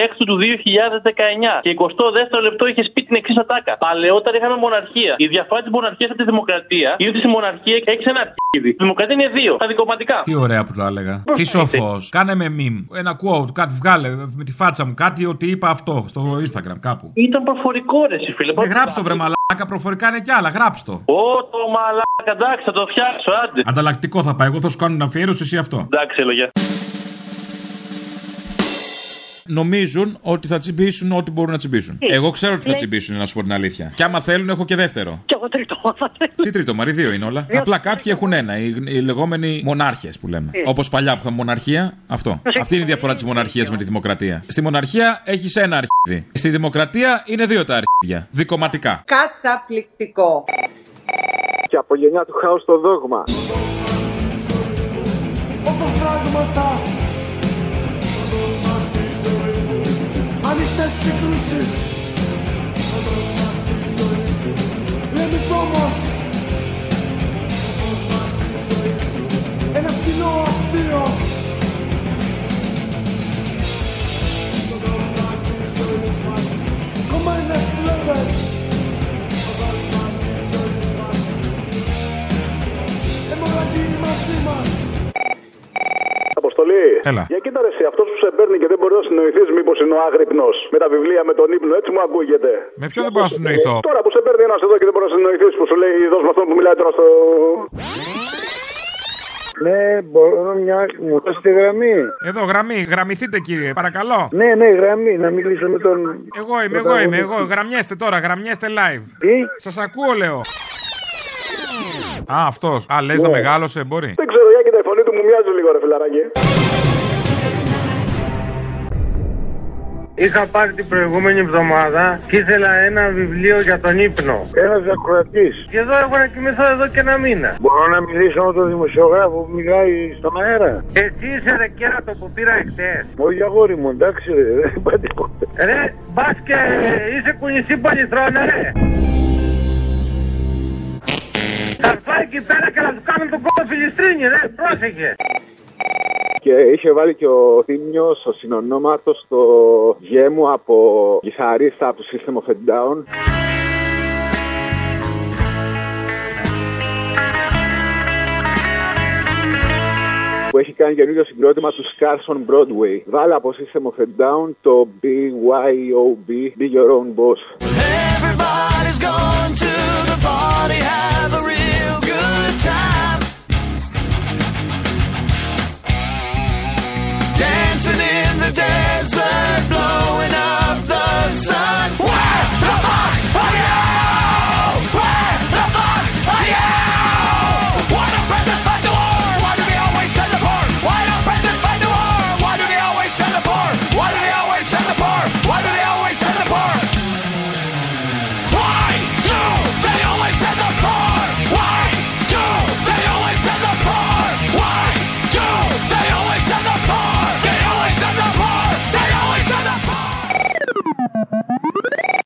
Έκτου του 2019 και 22ο λεπτό είχες πει την εξής ατάκα. Παλαιότερα είχαμε μοναρχία. Η διαφορά της μοναρχίας από τη δημοκρατία είναι ότι στη μοναρχία έχεις ένα αρχίδι. Η δημοκρατία είναι δύο, τα δικοματικά. Τι ωραία που το έλεγα. Τι σοφός. Κάνε με meme. Ένα quote, κάτι βγάλε με τη φάτσα μου. Κάτι ότι είπα αυτό στο Instagram κάπου. Ήταν προφορικό ρε, εσύ, φίλε. Ε, γράψτε το βρε μαλάκα, προφορικά είναι κι άλλα, γράψτε το. Ω, το μαλάκα, εντάξει, θα το φτιάξω, άντε. Ανταλλακτικό θα πάει. Εγώ θα σου κάνω την αφιέρωση, εσύ αυτό. Εντάξει, λόγια. Νομίζουν ότι θα τσιμπήσουν ό,τι μπορούν να τσιμπήσουν. Τι; Εγώ ξέρω ότι θα Λέει- τσιμπήσουν, να σου πω την αλήθεια. Και άμα θέλουν, έχω και δεύτερο. Κι εγώ τρίτο θα θέλω. Τι τρίτο, Μαρή, δύο είναι όλα. Δύο. Απλά κάποιοι έχουν ένα. Οι, οι λεγόμενοι μονάρχες που λέμε. Τι; Όπως παλιά που είχαμε μοναρχία, αυτό. Αυτή είναι η διαφορά της μοναρχίας με τη δημοκρατία. Στη μοναρχία έχεις ένα αρχίδι. Στη δημοκρατία είναι δύο τα αρχίδια. Δικοματικά. Καταπληκτικό. Και από γενιά του χάους στο δόγμα. Όταν πράγματα Ανοιχτές συγκρούσεις Λέμε τόμος Ένα φτηνό αστείο. Κομμένες φλέβες Αιμορραγεί μαζί μας Αποστολή. Έλα. Για κοίτα ρε, εσύ, αυτός που σε παίρνει και δεν μπορεί να συνοηθείς, μήπως είναι ο άγρυπνος με τα βιβλία με τον ύπνο, έτσι μου ακούγεται. Με ποιον δεν μπορώ να συνοηθώ; Τώρα που σε παίρνει ένας εδώ και δεν μπορείς να συνοηθείς, που σου λέει δώσ' με αυτόν που μιλάει τώρα στο. Ναι, μπορώ μια. Μου δώσετε γραμμή. Εδώ, γραμμή, γραμμηθείτε κύριε, παρακαλώ. Ναι, ναι, γραμμή. Να μιλήσω με τον. Εγώ είμαι, εγώ είμαι, εγώ. Γραμμιέστε τώρα, γραμμιέστε live. Τι; Σας ακούω, λέω. Α, αυτός. Α, λες να μεγάλωσε, μπορεί. Δεν ξέρω, μου μοιάζει λίγο, ρε φιλαράκι. Είχα πάρει την προηγούμενη εβδομάδα και ήθελα ένα βιβλίο για τον ύπνο. Ένας ακροατής. Και εδώ έχω να κοιμηθώ εδώ και ένα μήνα. Μπορώ να μιλήσω με τον δημοσιογράφο που μιλάει στον αέρα; Εσύ είσαι ρε κέρατο που πήρα εχθές. Όχι αγόρι μου, εντάξει, ρε, δεν είπα τίποτα. Ρε, μπας και είσαι κουνησί πολυθρόνα, ρε. Θα έρθω εκεί πέρα και να του κάνω τον κόλλο φιλιστρίνη, ρε, πρόσεχε. Και είχε βάλει και ο Θήμιος, ο συνονόματος, στο γέμου από κιθαρίστα από το System of a Down. που έχει κάνει καινούριο συγκρότημα του Scars on Broadway. Βάλε από System of a Down το BYOB, Be Your Own Boss. Everybody's going to the party, have a real good time. Dancing in the desert, blowing up the sun. Where the fuck are you?